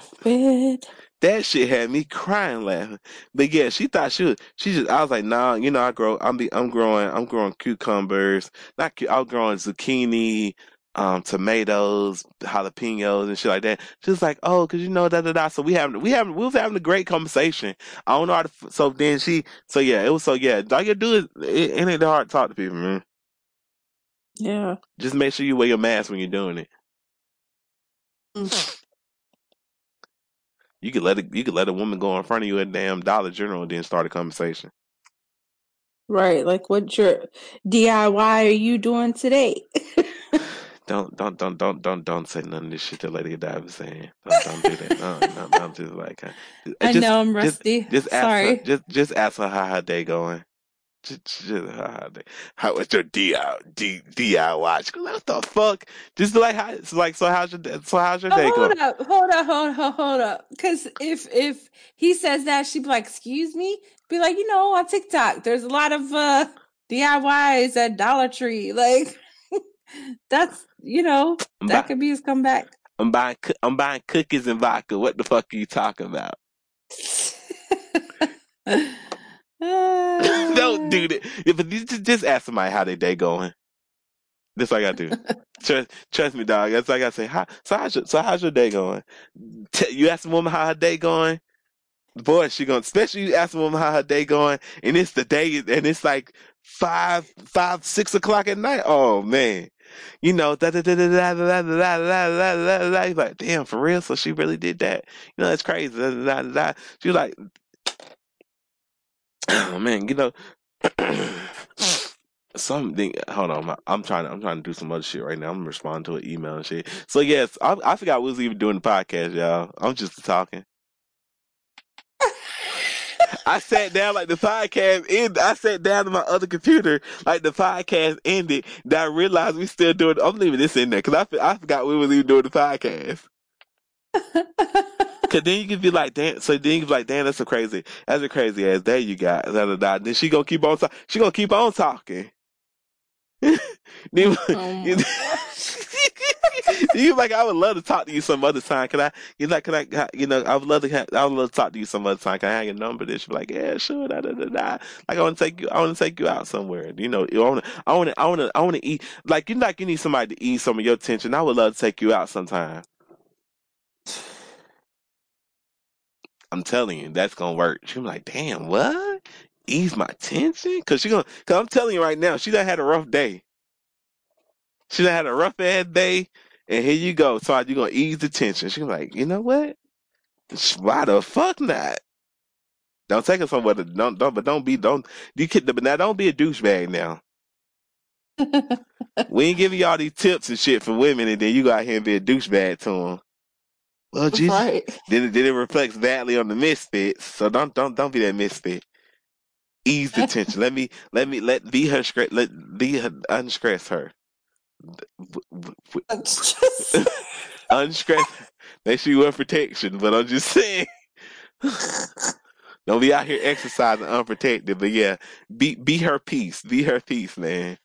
Forbid. That shit had me crying laughing. But yeah, she thought she was she just I was like, nah, you know, I grow I'm be I'm growing I'm growing cucumbers, not cu- I'm growing zucchini, um, tomatoes, jalapenos and shit like that. She was like, oh, cause you know da da da. So we having we having we was having a great conversation. I don't know how to so then she so yeah, it was so yeah, all you do is it, it ain't that hard to talk to people, man. Yeah. Just make sure you wear your mask when you're doing it. Mm. You could let it, you could let a woman go in front of you at damn Dollar General and then start a conversation. Right. Like, what your DIY are you doing today? *laughs* Don't don't don't don't don't don't say none of this shit that Lady Godiva was saying. Don't don't do that. No, no, no, I'm just like *laughs* I just, know I'm just rusty. just ask Sorry. her just just ask her how her day going. Just how her day. How was your DIY D, DIY? Goes, what the fuck? Just like how it's like so how's your day- so how's your Oh, day hold going? up, hold up, hold up, hold up. Because if if he says that, she'd be like, "Excuse me," be like, you know, on TikTok, there's a lot of uh DIYs at Dollar Tree. *laughs* Like, that's you know, I'm, that buy, could be his comeback. I'm buying I'm buying cookies and vodka. What the fuck are you talking about? *laughs* Don't do that. But just, just ask somebody how their day going. This what I gotta do. trust, trust me, dog. That's what I gotta say. How, so how's your, so how's your day going? T- you ask a woman how her day going. Boy, she gonna especially you ask a woman how her day going, and it's the day, and it's like five, five, six o'clock at night. Oh man, you know, da da da da da da da da da da da da. Like, damn, for real? So she really did that? You know, that's crazy. Da, da, da, da. She was like, *clears throat* oh man, you know. *clears throat* Something. Hold on, I'm trying. I'm trying to do some other shit right now. I'm responding to an email and shit. So yes, I, I forgot we was even doing the podcast, y'all. I'm just talking. I sat down like the podcast ended. I sat down to my other computer like the podcast ended. Then I realized we still doing. I'm leaving this in there because I, I forgot we was even doing the podcast. *laughs* Cause then you can be like, damn. So then you can be like, damn, that's a crazy, that's a crazy ass day you got. Da, da, da. Then she gonna keep on, talk, she gonna keep on talking. *laughs* then, oh *laughs* you *laughs* like I would love to talk to you some other time. Can I? You like? Can I? You know, I would love to. I would love to talk to you some other time. Can I have your number? This be like, yeah, sure. Da, da, da, da. Like I want to take you. I want to take you out somewhere. You know, I want to. I want to. I want to. I want to eat. Like you like you need somebody to ease some of your tension. I would love to take you out sometime. I'm telling you, that's gonna work. She's like, damn, what? Ease my tension? Cause she gonna. Cause I'm telling you right now, she done had a rough day. She done had a rough ass day and here you go. So you're gonna ease the tension. She's like, you know what? Why the fuck not? Don't take it somewhere. To, don't don't but don't be don't you kid but now don't be a douchebag now. *laughs* we ain't giving y'all these tips and shit for women, and then you go out here and be a douchebag to them. Well, oh, *laughs* Jesus, right. then it, then it reflects badly on the misfits. So don't don't don't be that misfit. Ease the *laughs* tension. let me let me let be her let be her unstress her. Unscratch. Make sure you wear protection, but I'm just saying. *laughs* Don't be out here exercising unprotected, but yeah, be be her peace, be her peace, man.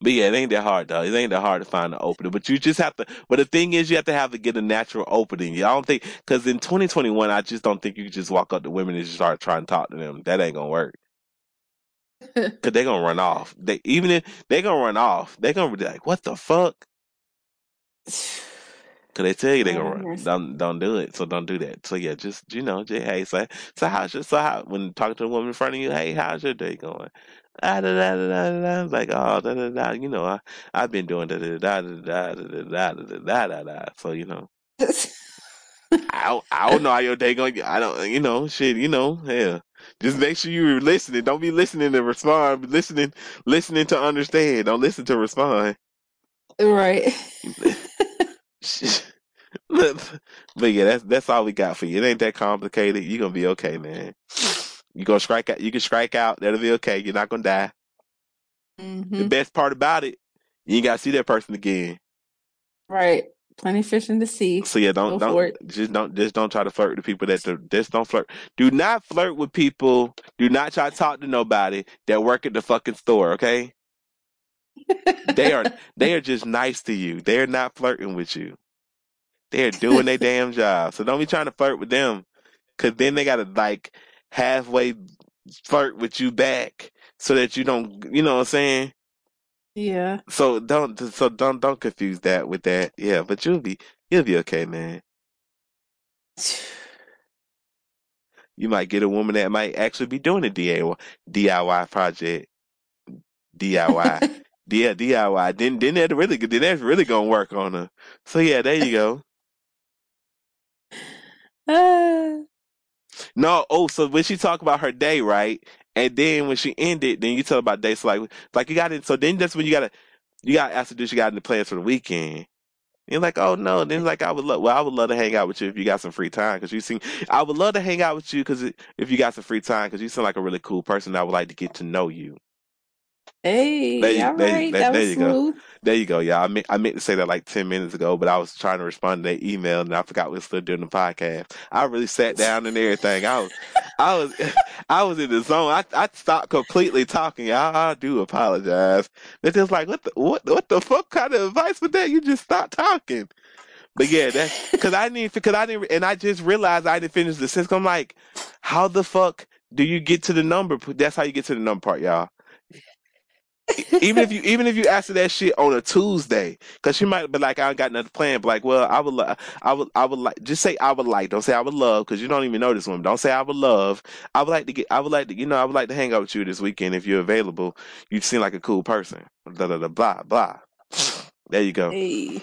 But yeah, it ain't that hard though. It ain't that hard to find an opening. But you just have to. But the thing is, you have to have to get a natural opening. I don't think because in 2021, I just don't think you can just walk up to women and just start trying to talk to them. That ain't gonna work. *laughs* Cause they're gonna run off. They even if they're gonna run off, they're gonna be like, "What the fuck?" *sighs* Cause they tell you they're gonna run. Don't don't do it. So don't do that. So yeah, just you know, just hey, so so how's your so how when talking to a woman in front of you, hey, how's your day going? Ah, da, da, da, da, da. Like oh da da da. You know, I I've been doing da da da da da da da da da da da. So you know. I don't, I don't know how your day going. I don't, you know, shit, you know, yeah. Just make sure you're listening. Don't be listening to respond. Be listening, listening to understand. Don't listen to respond. Right. but yeah, that's that's all we got for you. It ain't that complicated. You're gonna be okay, man. You gonna strike out. You can strike out. That'll be okay. You're not gonna die. Mm-hmm. The best part about it, you ain't gotta see that person again. Right. Plenty fish in the sea. So yeah, don't Go don't just don't just don't try to flirt with people that just don't flirt. Do not flirt with people. Do not try to talk to nobody that work at the fucking store. Okay. they are they are just nice to you. They're not flirting with you. They're doing their *laughs* damn job. So don't be trying to flirt with them, because then they gotta like halfway flirt with you back so that you don't. You know what I'm saying? Yeah. So don't so don't don't confuse that with that. Yeah, but you'll be you'll be okay, man. You might get a woman that might actually be doing a DIY DIY project. DIY. *laughs* yeah, DIY. Then then that really then that's really gonna work on her. So yeah, there you go. Uh. *sighs* No, oh, so when she talk about her day, right? And then when she ended, then you tell about days. So like, like you got it. So then that's when you gotta, you gotta ask her, do she got any plans for the weekend? And you're like, oh no. Then like, I would love, well, I would love to hang out with you if you got some free time. Cause you seem, I would love to hang out with you because if you got some free time, cause you seem like a really cool person. I would like to get to know you. Hey, there you, all there, right. There, that there was you smooth. go. There you go, y'all. I meant, I meant to say that like 10 minutes ago, but I was trying to respond to that email and I forgot we were still doing the podcast. I really sat down and everything. I was, I was, *laughs* I was in the zone. I, I stopped completely talking. I, I do apologize. It's just like, what the, what, what the fuck kind of advice was that? You just stopped talking. But yeah, that's because I didn't, because I didn't, and I just realized I didn't finish the sentence. I'm like, how the fuck do you get to the number? That's how you get to the number part, y'all. Even if you even if you ask her that shit on a Tuesday, because she might be like, I don't got nothing planned. But like, well, I would, I would, I would like, just say I would like. Don't say I would love, because you don't even know this woman. Don't say I would love. I would like to get, I would like to, you know, I would like to hang out with you this weekend if you're available. You seem like a cool person. Blah blah blah blah. blah. There you go. Hey,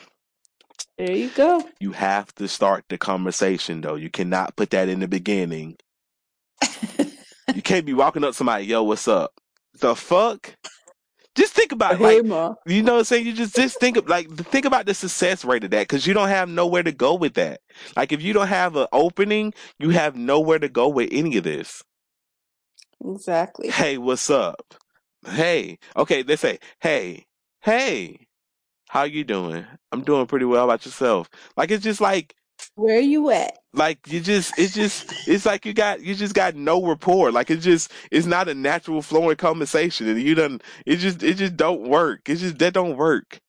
there you go. You have to start the conversation though. You cannot put that in the beginning. *laughs* You can't be walking up to somebody, yo, what's up? The fuck? Just think about it. Like, ma. you know what I'm saying? You just just think of like think about the success rate of that because you don't have nowhere to go with that. Like if you don't have an opening, you have nowhere to go with any of this. Exactly. Hey, what's up? Hey, okay, they say, hey, hey, how you doing? I'm doing pretty well. How about yourself? Like it's just like Where you at? like you just it's just it's like you got you just got no rapport. Like it's just it's not a natural flowing conversation. And you don't. it just it just don't work. It just that don't work.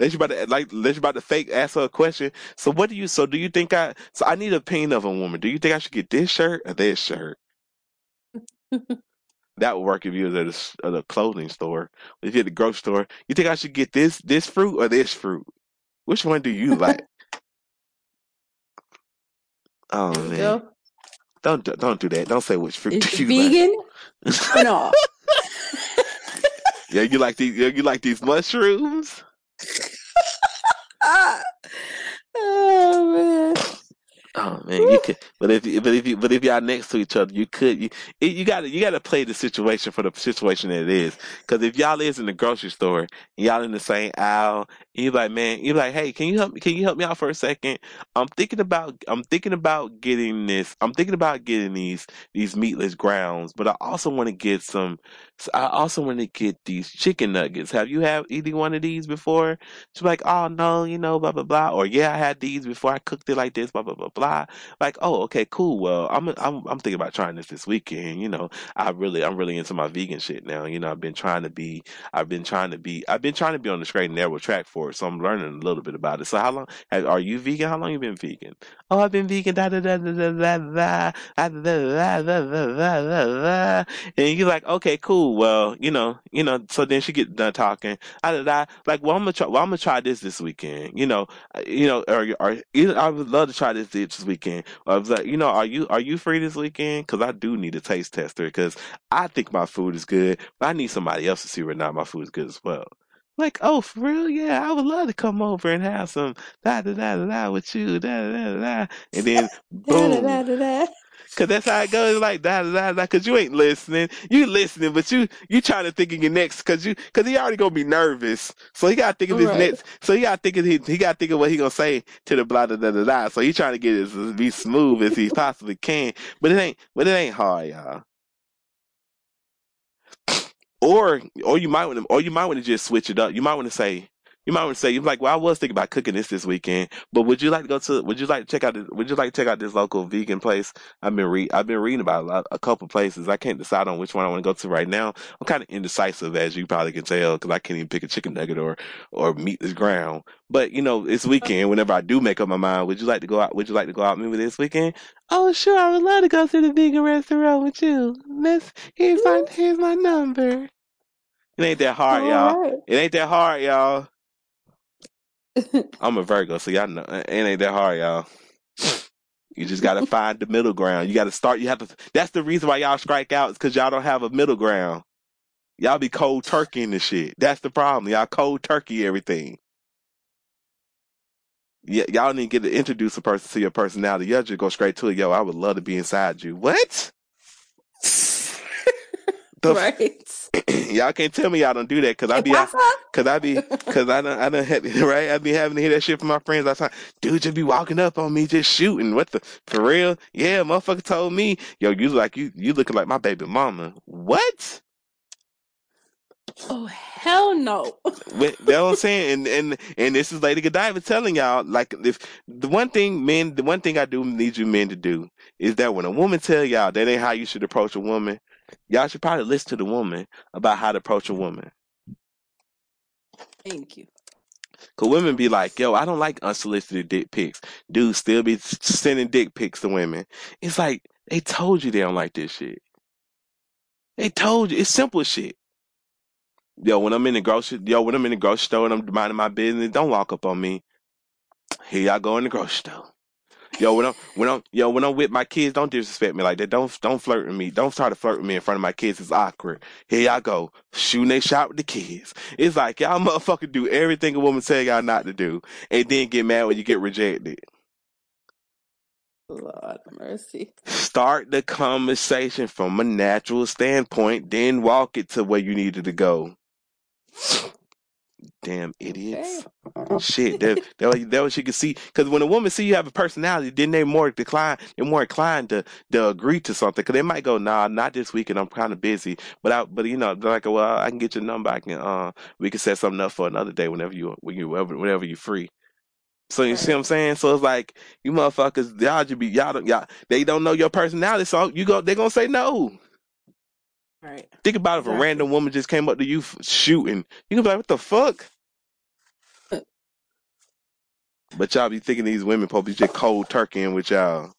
Unless you about to like unless you about to fake ask her a question. So what do you so do you think i so i need a opinion of a woman. Do you think i should get this shirt or this shirt? *laughs* That would work if you was at a, at a clothing store. If you're at the grocery store you think i should get this this fruit or this fruit? Which one do you like oh There man go. don't do- don't do that don't say which fruit *laughs* Is do it you like vegan or no? *laughs* Yeah, you like these? You like these mushrooms? Oh *laughs* man. Oh man, you could. But if you- but if you but if y'all next to each other, you could. You you got to you got to play the situation for the situation that it is. Because if y'all is in the grocery store, y'all in the same aisle, and you like, man, you're like, hey, can you help me? Can you help me out for a second? I'm thinking about I'm thinking about getting this. I'm thinking about getting these these meatless grounds, but I also want to get some. I also want to get these chicken nuggets. Have you have eating one of these before? She's like, oh no, you know, blah blah blah. Or yeah, I had these before. I cooked it like this, blah blah blah blah. Like, oh, okay, cool. Well, I'm I'm I'm thinking about trying this this weekend. You know, I really I'm really into my vegan shit now. You know, I've been trying to be I've been trying to be I've been trying to be on the straight and narrow track for it. So I'm learning a little bit about it. So how long have, are you vegan? How long you been vegan? Oh, I've been vegan. Da da da da da da da da da da da da da da. And you're like, okay, cool. Well, you know, you know. So then she get done talking. Da da da. Like, well, I'm gonna try. Well, I'm gonna try this this weekend. You know, uh, you know, or, or I would love to try this this weekend. I was like, you know, are you are you free this weekend? Because I do need a taste tester because I think my food is good, but I need somebody else to see whether or not my food is good as well. Like, oh, for real? Yeah, I would love to come over and have some da da da da da with you, da da da da, and then *laughs* boom. Cause that's how it goes, like da da da da. Cause you ain't listening, you listening, but you you trying to think of your next. Cause you, cause he already gonna be nervous, so he gotta think of his Right. next. So he gotta think of he, he gotta think of what he gonna say to the blah da da da da. So he trying to get it as be smooth as he possibly can, but it ain't, but it ain't hard, y'all. Or or you might want to, or you might want to just switch it up. You might want to say. You might want to say you're like, well, I was thinking about cooking this this weekend, but would you like to go to? Would you like to check out? This, would you like to check out this local vegan place? I've been re I've been reading about a, lot, a couple places. I can't decide on which one I want to go to right now. I'm kind of indecisive, as you probably can tell, because I can't even pick a chicken nugget or or meat this ground. But you know, it's weekend. Whenever I do make up my mind, would you like to go out? Would you like to go out with me this weekend? Oh, sure. I would love to go to the vegan restaurant with you. Let's here's my here's my number. It ain't that hard, y'all. All right. It ain't that hard, y'all. *laughs* I'm a Virgo, so y'all know it ain't that hard, y'all. You just gotta *laughs* find the middle ground. You gotta start. You have to. That's the reason why y'all strike out is because y'all don't have a middle ground. Y'all be cold turkey in the shit. That's the problem. Y'all cold turkey everything. Y- y'all need to get to introduce a person to your personality. Y'all just go straight to it. Yo, I would love to be inside you. What? The f- right. *clears throat* y'all can't tell me y'all don't do that because I be Cause I be, cause I don't, I don't have, *laughs* right? I be having to hear that shit from my friends all the time. Dude, just be walking up on me, just shooting. What the, for real? Yeah, motherfucker told me, yo, you like, you, you looking like my baby mama. What? Oh hell no. Wait, That's what I'm saying. And, and, and this is Lady Godiva telling y'all, like, if the one thing men, the one thing I do need you men to do is that when a woman tell y'all that ain't how you should approach a woman, y'all should probably listen to the woman about how to approach a woman. Thank you. Cause women be like, yo, I don't like unsolicited dick pics. Dudes still be sending dick pics to women. It's like, they told you they don't like this shit. They told you. It's simple shit. Yo, when I'm in the grocery, yo, when I'm in the grocery store and I'm minding my business, don't walk up on me. Here y'all go in the grocery store. Yo, when I'm when I'm yo when I'm with my kids, don't disrespect me like that. Don't don't flirt with me. Don't try to flirt with me in front of my kids. It's awkward. Here y'all go shooting they shot with the kids. It's like y'all motherfucker do everything a woman tell y'all not to do, and then get mad when you get rejected. Lord mercy. Start the conversation from a natural standpoint, then walk it to where you needed to go. Damn idiots. Shit, that *laughs* that what- that what you can see. Because when a woman see you have a personality, then they more decline, they're more inclined to to agree to something. Because they might go, nah, not this weekend. I'm kind of busy. But I, but you know, they're like, well, I can get your number. I can, uh, we can set something up for another day whenever you, when you, whenever, whenever you're free. So you see what I'm saying? So it's like you motherfuckers, y'all just be y'all don't y'all they don't know your personality. So you go, they gonna say no. Right. Think about if a Exactly. random woman just came up to you f- shooting. You can be like, what the fuck? Uh. But y'all be thinking these women probably just cold turkeying with y'all.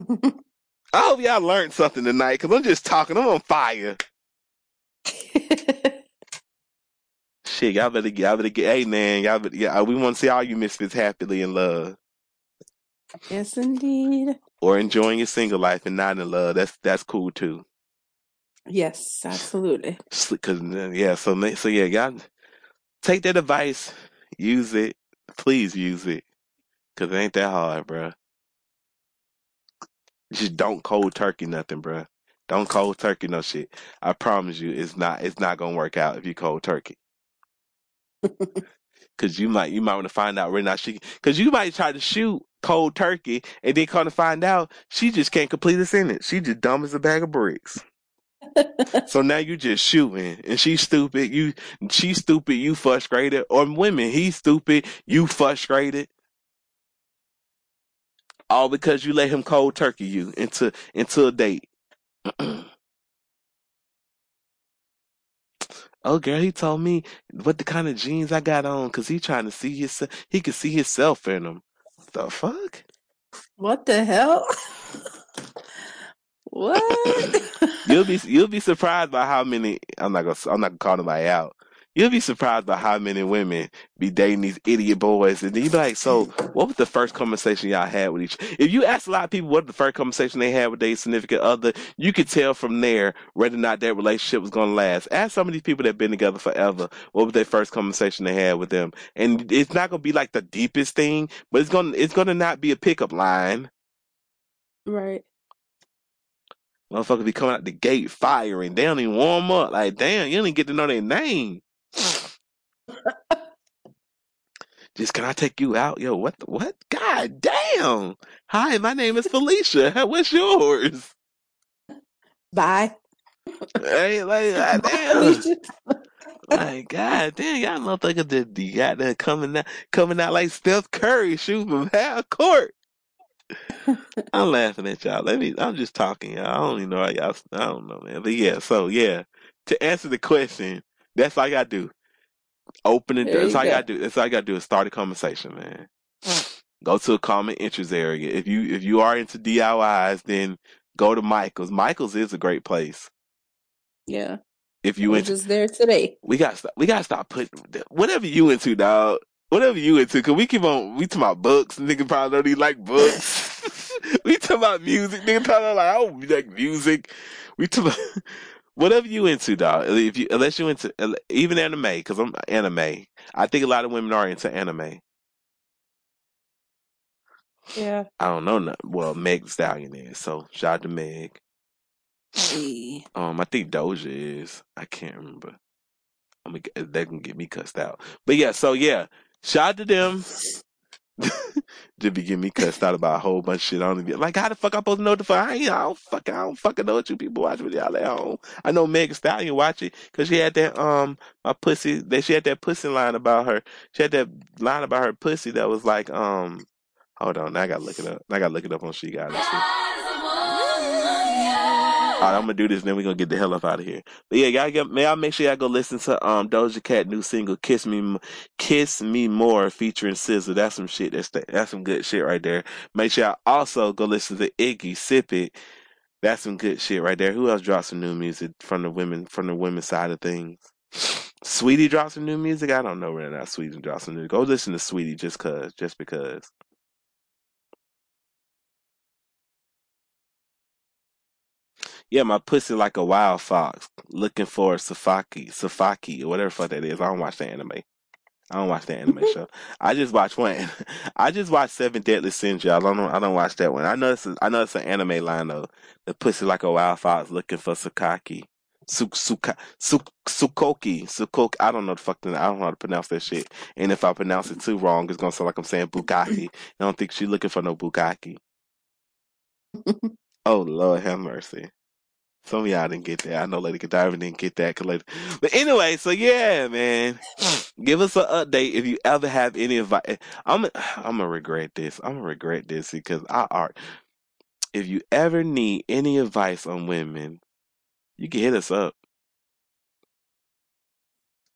*laughs* I hope y'all learned something tonight because I'm just talking. I'm on fire. *laughs* Shit, y'all better get, y'all better get, hey man, y'all better, yeah, we want to see all you misfits happily in love yes, indeed. or enjoying your single life and not in love. That's, that's cool too. Yes, absolutely. Cause, uh, yeah, so, ma- so yeah, y'all take that advice, use it, please use it because it ain't that hard, bruh. Just don't cold turkey nothing, bruh. Don't cold turkey no shit. I promise you, it's not, it's not gonna work out if you cold turkey. *laughs* Cause you might you might want to find out right now she cause you might try to shoot cold turkey and then come to find out she just can't complete a sentence. She just dumb as a bag of bricks. So now you just shooting and she's stupid, you she's stupid, you frustrated. Or women, he's stupid, you frustrated. All because you let him cold turkey you into into a date. *clears throat* oh girl, he told me what the kind of jeans I got on because he trying to see his he could see himself in them. The fuck? what the hell? *laughs* what? *laughs* You'll be you'll be surprised by how many I'm not gonna I'm not gonna call nobody out. You'll be surprised by how many women be dating these idiot boys, and then you be like, "So, what was the first conversation y'all had with each?" If you ask a lot of people what the first conversation they had with their significant other, you could tell from there whether or not that relationship was gonna last. Ask some of these people that've been together forever, what was their first conversation they had with them, and it's not gonna be like the deepest thing, but it's gonna it's gonna not be a pickup line. right. Motherfuckers be coming out the gate firing. They don't even warm up. Like, damn, you don't even get to know their name. *laughs* Just can I take you out? Yo, what the, what? God damn. Hi, my name is Felicia. *laughs* What's yours? Bye. Hey, like, *laughs* god damn. Like, god damn, y'all motherfuckers that you got there coming out coming out like Steph Curry shooting from half court. I'm laughing at y'all. Let me I'm just talking, y'all. I don't even know how y'all I don't know, man. But yeah, so yeah. To answer the question, that's all I gotta do. Open it. There That's you all I go. gotta do. That's all I gotta do is start a conversation, man. Mm. Go to a common interest area. If you if you are into DIYs, then go to Michael's. Michael's is a great place. Yeah. If I you was into, just there today. we got to we got to stop putting whatever you into, dog. Whatever you into, cause we keep on we talking about books. Nigga probably don't even like books. *laughs* *laughs* we talking about music. Nigga probably like oh we like music. We talk about *laughs* whatever you into, dog. If you unless you into even anime, cause I'm anime. I think a lot of women are into anime. Yeah. I don't know. nothing. Well, Meg Stallion is. So shout out to Meg. Hey. Um, I think Doja is. I can't remember. I'm gonna, they can get me cussed out. But yeah, so yeah, shout out to them. Just be getting me cussed out about a whole bunch of shit. I don't even like how the fuck I'm supposed to know the fuck. I, ain't, I don't fucking I don't fucking know what you people watch with y'all at home. I know Meg Stallion watch it because she had that um my pussy. That she had that pussy line about her. She had that line about her pussy that was like um. Hold on, I gotta look it up. I gotta look it up on She Got It. All right, I'm gonna do this, and then we're gonna get the hell up out of here. But yeah, y'all get, may I make sure y'all go listen to um Doja Cat new single "Kiss Me, Kiss Me More" featuring SZA. That's some shit. That's that's some good shit right there. Make sure y'all also go listen to Iggy "Sip It." That's some good shit right there. Who else dropped some new music from the women from the women's side of things? Saweetie drops some new music. I don't know whether or not Saweetie drops some new. Go listen to Saweetie just cause, just because. Yeah, my pussy like a wild fox, looking for Safaki, Safaki, or whatever the fuck that is. I don't watch the anime. I don't watch the anime *laughs* show. I just watch one. *laughs* I just watch Seven Deadly Sins. y'all. I don't know. I don't watch that one. I know it's. A, I know it's an anime line though. The pussy like a wild fox looking for Sakaki. Suk Suka Suk Sukoki Sukoki. I don't know the fuck. I don't know how to pronounce that shit. And if I pronounce it too wrong, it's gonna sound like I'm saying Bukaki. I don't think she's looking for no Bukaki. *laughs* oh Lord, have mercy. Some of y'all didn't get that. I know Lady Godiva didn't get that. Lady... But anyway, so yeah, man. Give us an update if you ever have any advice. I'm I'm gonna regret this. I'm gonna regret this because I art. If you ever need any advice on women, you can hit us up.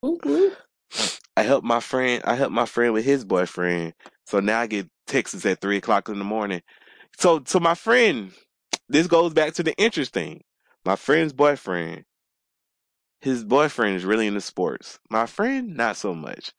Mhm. I helped my friend. I helped my friend with his boyfriend. So now I get texts at three o'clock in the morning. So, so my friend, this goes back to the interesting. My friend's boyfriend, his boyfriend is really into sports. My friend, not so much.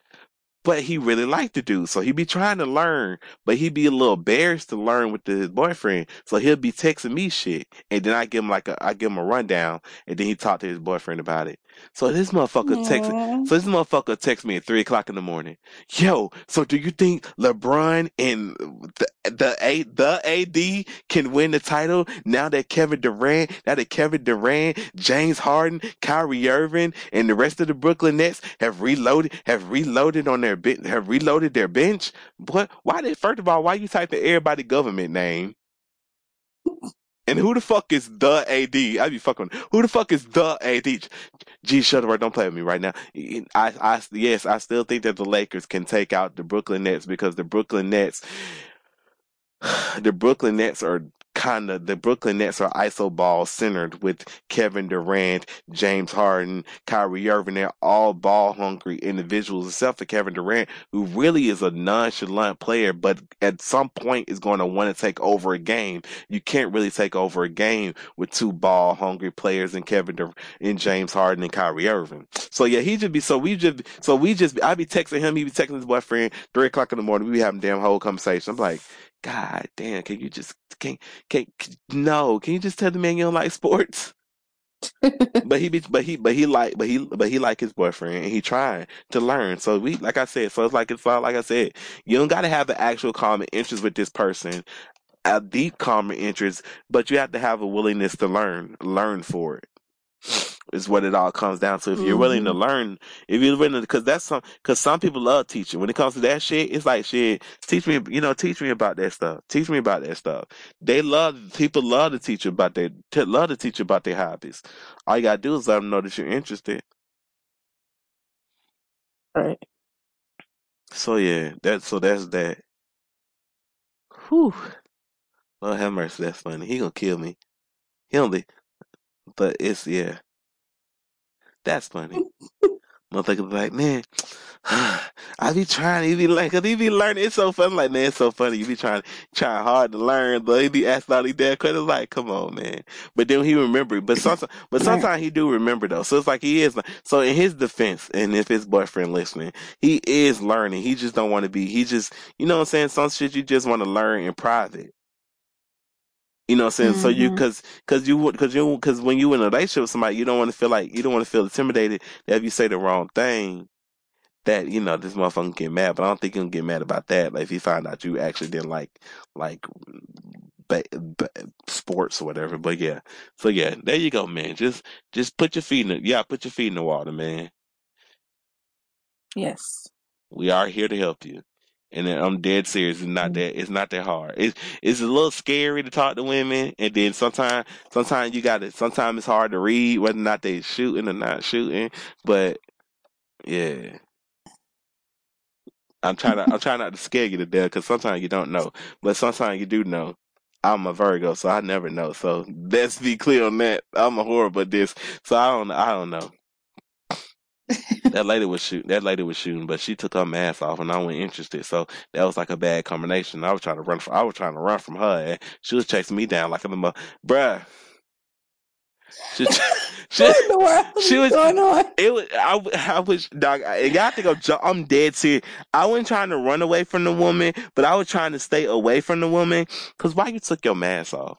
But he really liked the dude. So he'd be trying to learn, but he'd be a little embarrassed to learn with his boyfriend. So he'll be texting me shit. And then I give him like a I give him a rundown and then he talk to his boyfriend about it. So this motherfucker text Aw. so this motherfucker text me at three o'clock in the morning. Yo, so do you think LeBron and the the A the AD can win the title now that Kevin Durant, now that Kevin Durant, James Harden, Kyrie Irving, and the rest of the Brooklyn Nets have reloaded have reloaded on their ben- have reloaded their bench? But Why did first of all, why you type everybody government name? And who the fuck is the AD? I be fucking. Who the fuck is the AD? G Shuttlesworth, don't play with me right now. I, I, yes, I still think that the Lakers can take out the Brooklyn Nets because the Brooklyn Nets, *sighs* the Brooklyn Nets are kind of the Brooklyn Nets are iso ball centered with Kevin Durant, James Harden, Kyrie Irving. They're all ball hungry individuals, except for Kevin Durant, who really is a nonchalant player, but at some point is going to want to take over a game. You can't really take over a game with two ball hungry players in Kevin Durant and James Harden and Kyrie Irving. So yeah, he just be so we just so we just I be texting him, he be texting his boyfriend three o'clock in the morning. We be having damn whole conversation. I'm like, God damn, can you just can can no? Can you just tell the man you don't like sports? *laughs* but he be but he but he like but he but he like his boyfriend and he trying to learn. So we like I said, so it's like it's all like I said, you don't gotta have an actual common interest with this person, a deep common interest, but you have to have a willingness to learn, learn for it. Is what it all comes down to. If you're willing to mm-hmm. learn, if you're willing, because that's some, because some people love teaching. When it comes to that shit, it's like shit. Teach me, you know, teach me about that stuff. Teach me about that stuff. They love people love to teach you about their to love to teach you about their hobbies. All you gotta do is let them know that you're interested. Right. So yeah, that's so that's that. Whew. Lord have mercy, that's funny. He gonna kill me. He only, but it's yeah, that's funny. *laughs* Motherfucker be like, man, *sighs* I be trying, he be like, cause he be learning. It's so funny, like, man, it's so funny. You be trying, trying hard to learn, but he be asking all these damn questions. Like, come on, man. But then he remember. But sometimes, *laughs* but sometimes he do remember though. So it's like he is. So in his defense, and if his boyfriend listening, he is learning. He just don't want to be. He just, you know what I'm saying? Some shit you just want to learn in private. You know what I'm saying? So you, Mhm. cause, cause you, cause you, cause when you in a relationship with somebody, you don't want to feel like, you don't want to feel intimidated that if you say the wrong thing, that, you know, this motherfucker can get mad. But I don't think he'll get mad about that. Like if he find out you actually didn't like, like, ba- ba- sports or whatever. But yeah. So yeah, there you go, man. Just, just put your feet in the, yeah, put your feet in the water, man. Yes. We are here to help you. And then I'm dead serious. It's not that. It's not that hard. It's it's a little scary to talk to women, and then sometimes sometimes you got to. Sometimes it's hard to read whether or not they shooting or not shooting. But yeah, I'm trying to. I'm trying not to scare you to death because sometimes you don't know, but sometimes you do know. I'm a Virgo, so I never know. So let's be clear on that. I'm a horrible this, so I don't. I don't know. That lady was shooting. That lady was shooting, but she took her mask off, and I wasn't interested. So that was like a bad combination. I was trying to run. From, I was trying to run from her, and she was chasing me down like a little, bruh. She, *laughs* *laughs* she, What in the world *laughs* she was- going on? it was, I, I was, dog, I gotta think I'm, I'm dead serious. I wasn't trying to run away from the woman, but I was trying to stay away from the woman. Cause why you took your mask off?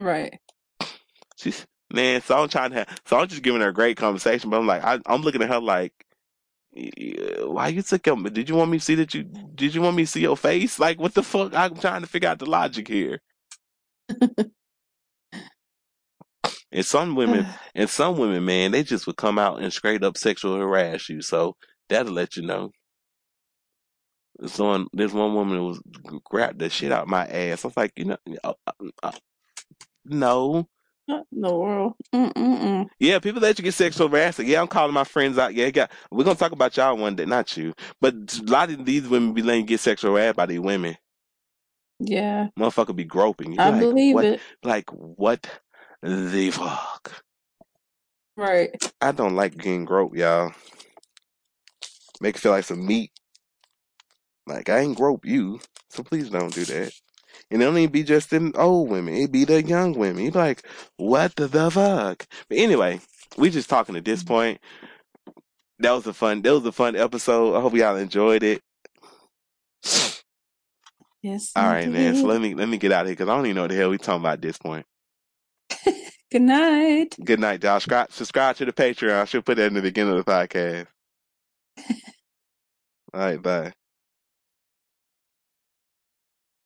Right. She's, man, so I'm trying to have, so I'm just giving her a great conversation, but I'm like, I, I'm looking at her like, why you took your, did you want me to see that you, did you want me to see your face? Like, what the fuck? I'm trying to figure out the logic here. and some *sighs* women, and some women, man, they just would come out and straight up sexual harass you. So that'll let you know. So this one woman was grabbed the shit out my ass. I was like, you know, uh, uh, uh, no. What in the world? Mm-mm-mm. Yeah, people let you get sexual harassed. Yeah, I'm calling my friends out. Yeah, got, we're gonna talk about y'all one day, not you. But a lot of these women be letting you get sexual harassed by these women. Yeah, Motherfucker be groping. You I like, believe what, it. Like what the fuck? Right. I don't like getting groped, y'all. Make it feel like some meat. Like I ain't grope you, so please don't do that. And it don't even be just them old women; it be the young women. You be like, what the, the fuck? But anyway, we just talking at this point. That was a fun. That was a fun episode. I hope y'all enjoyed it. Yes. All right, man. So let me let me get out of here because I don't even know what the hell we talking about at this point. *laughs* Good night. Good night, y'all. Subscribe, subscribe to the Patreon. I should put that in the beginning of the podcast. *laughs* All right, bye.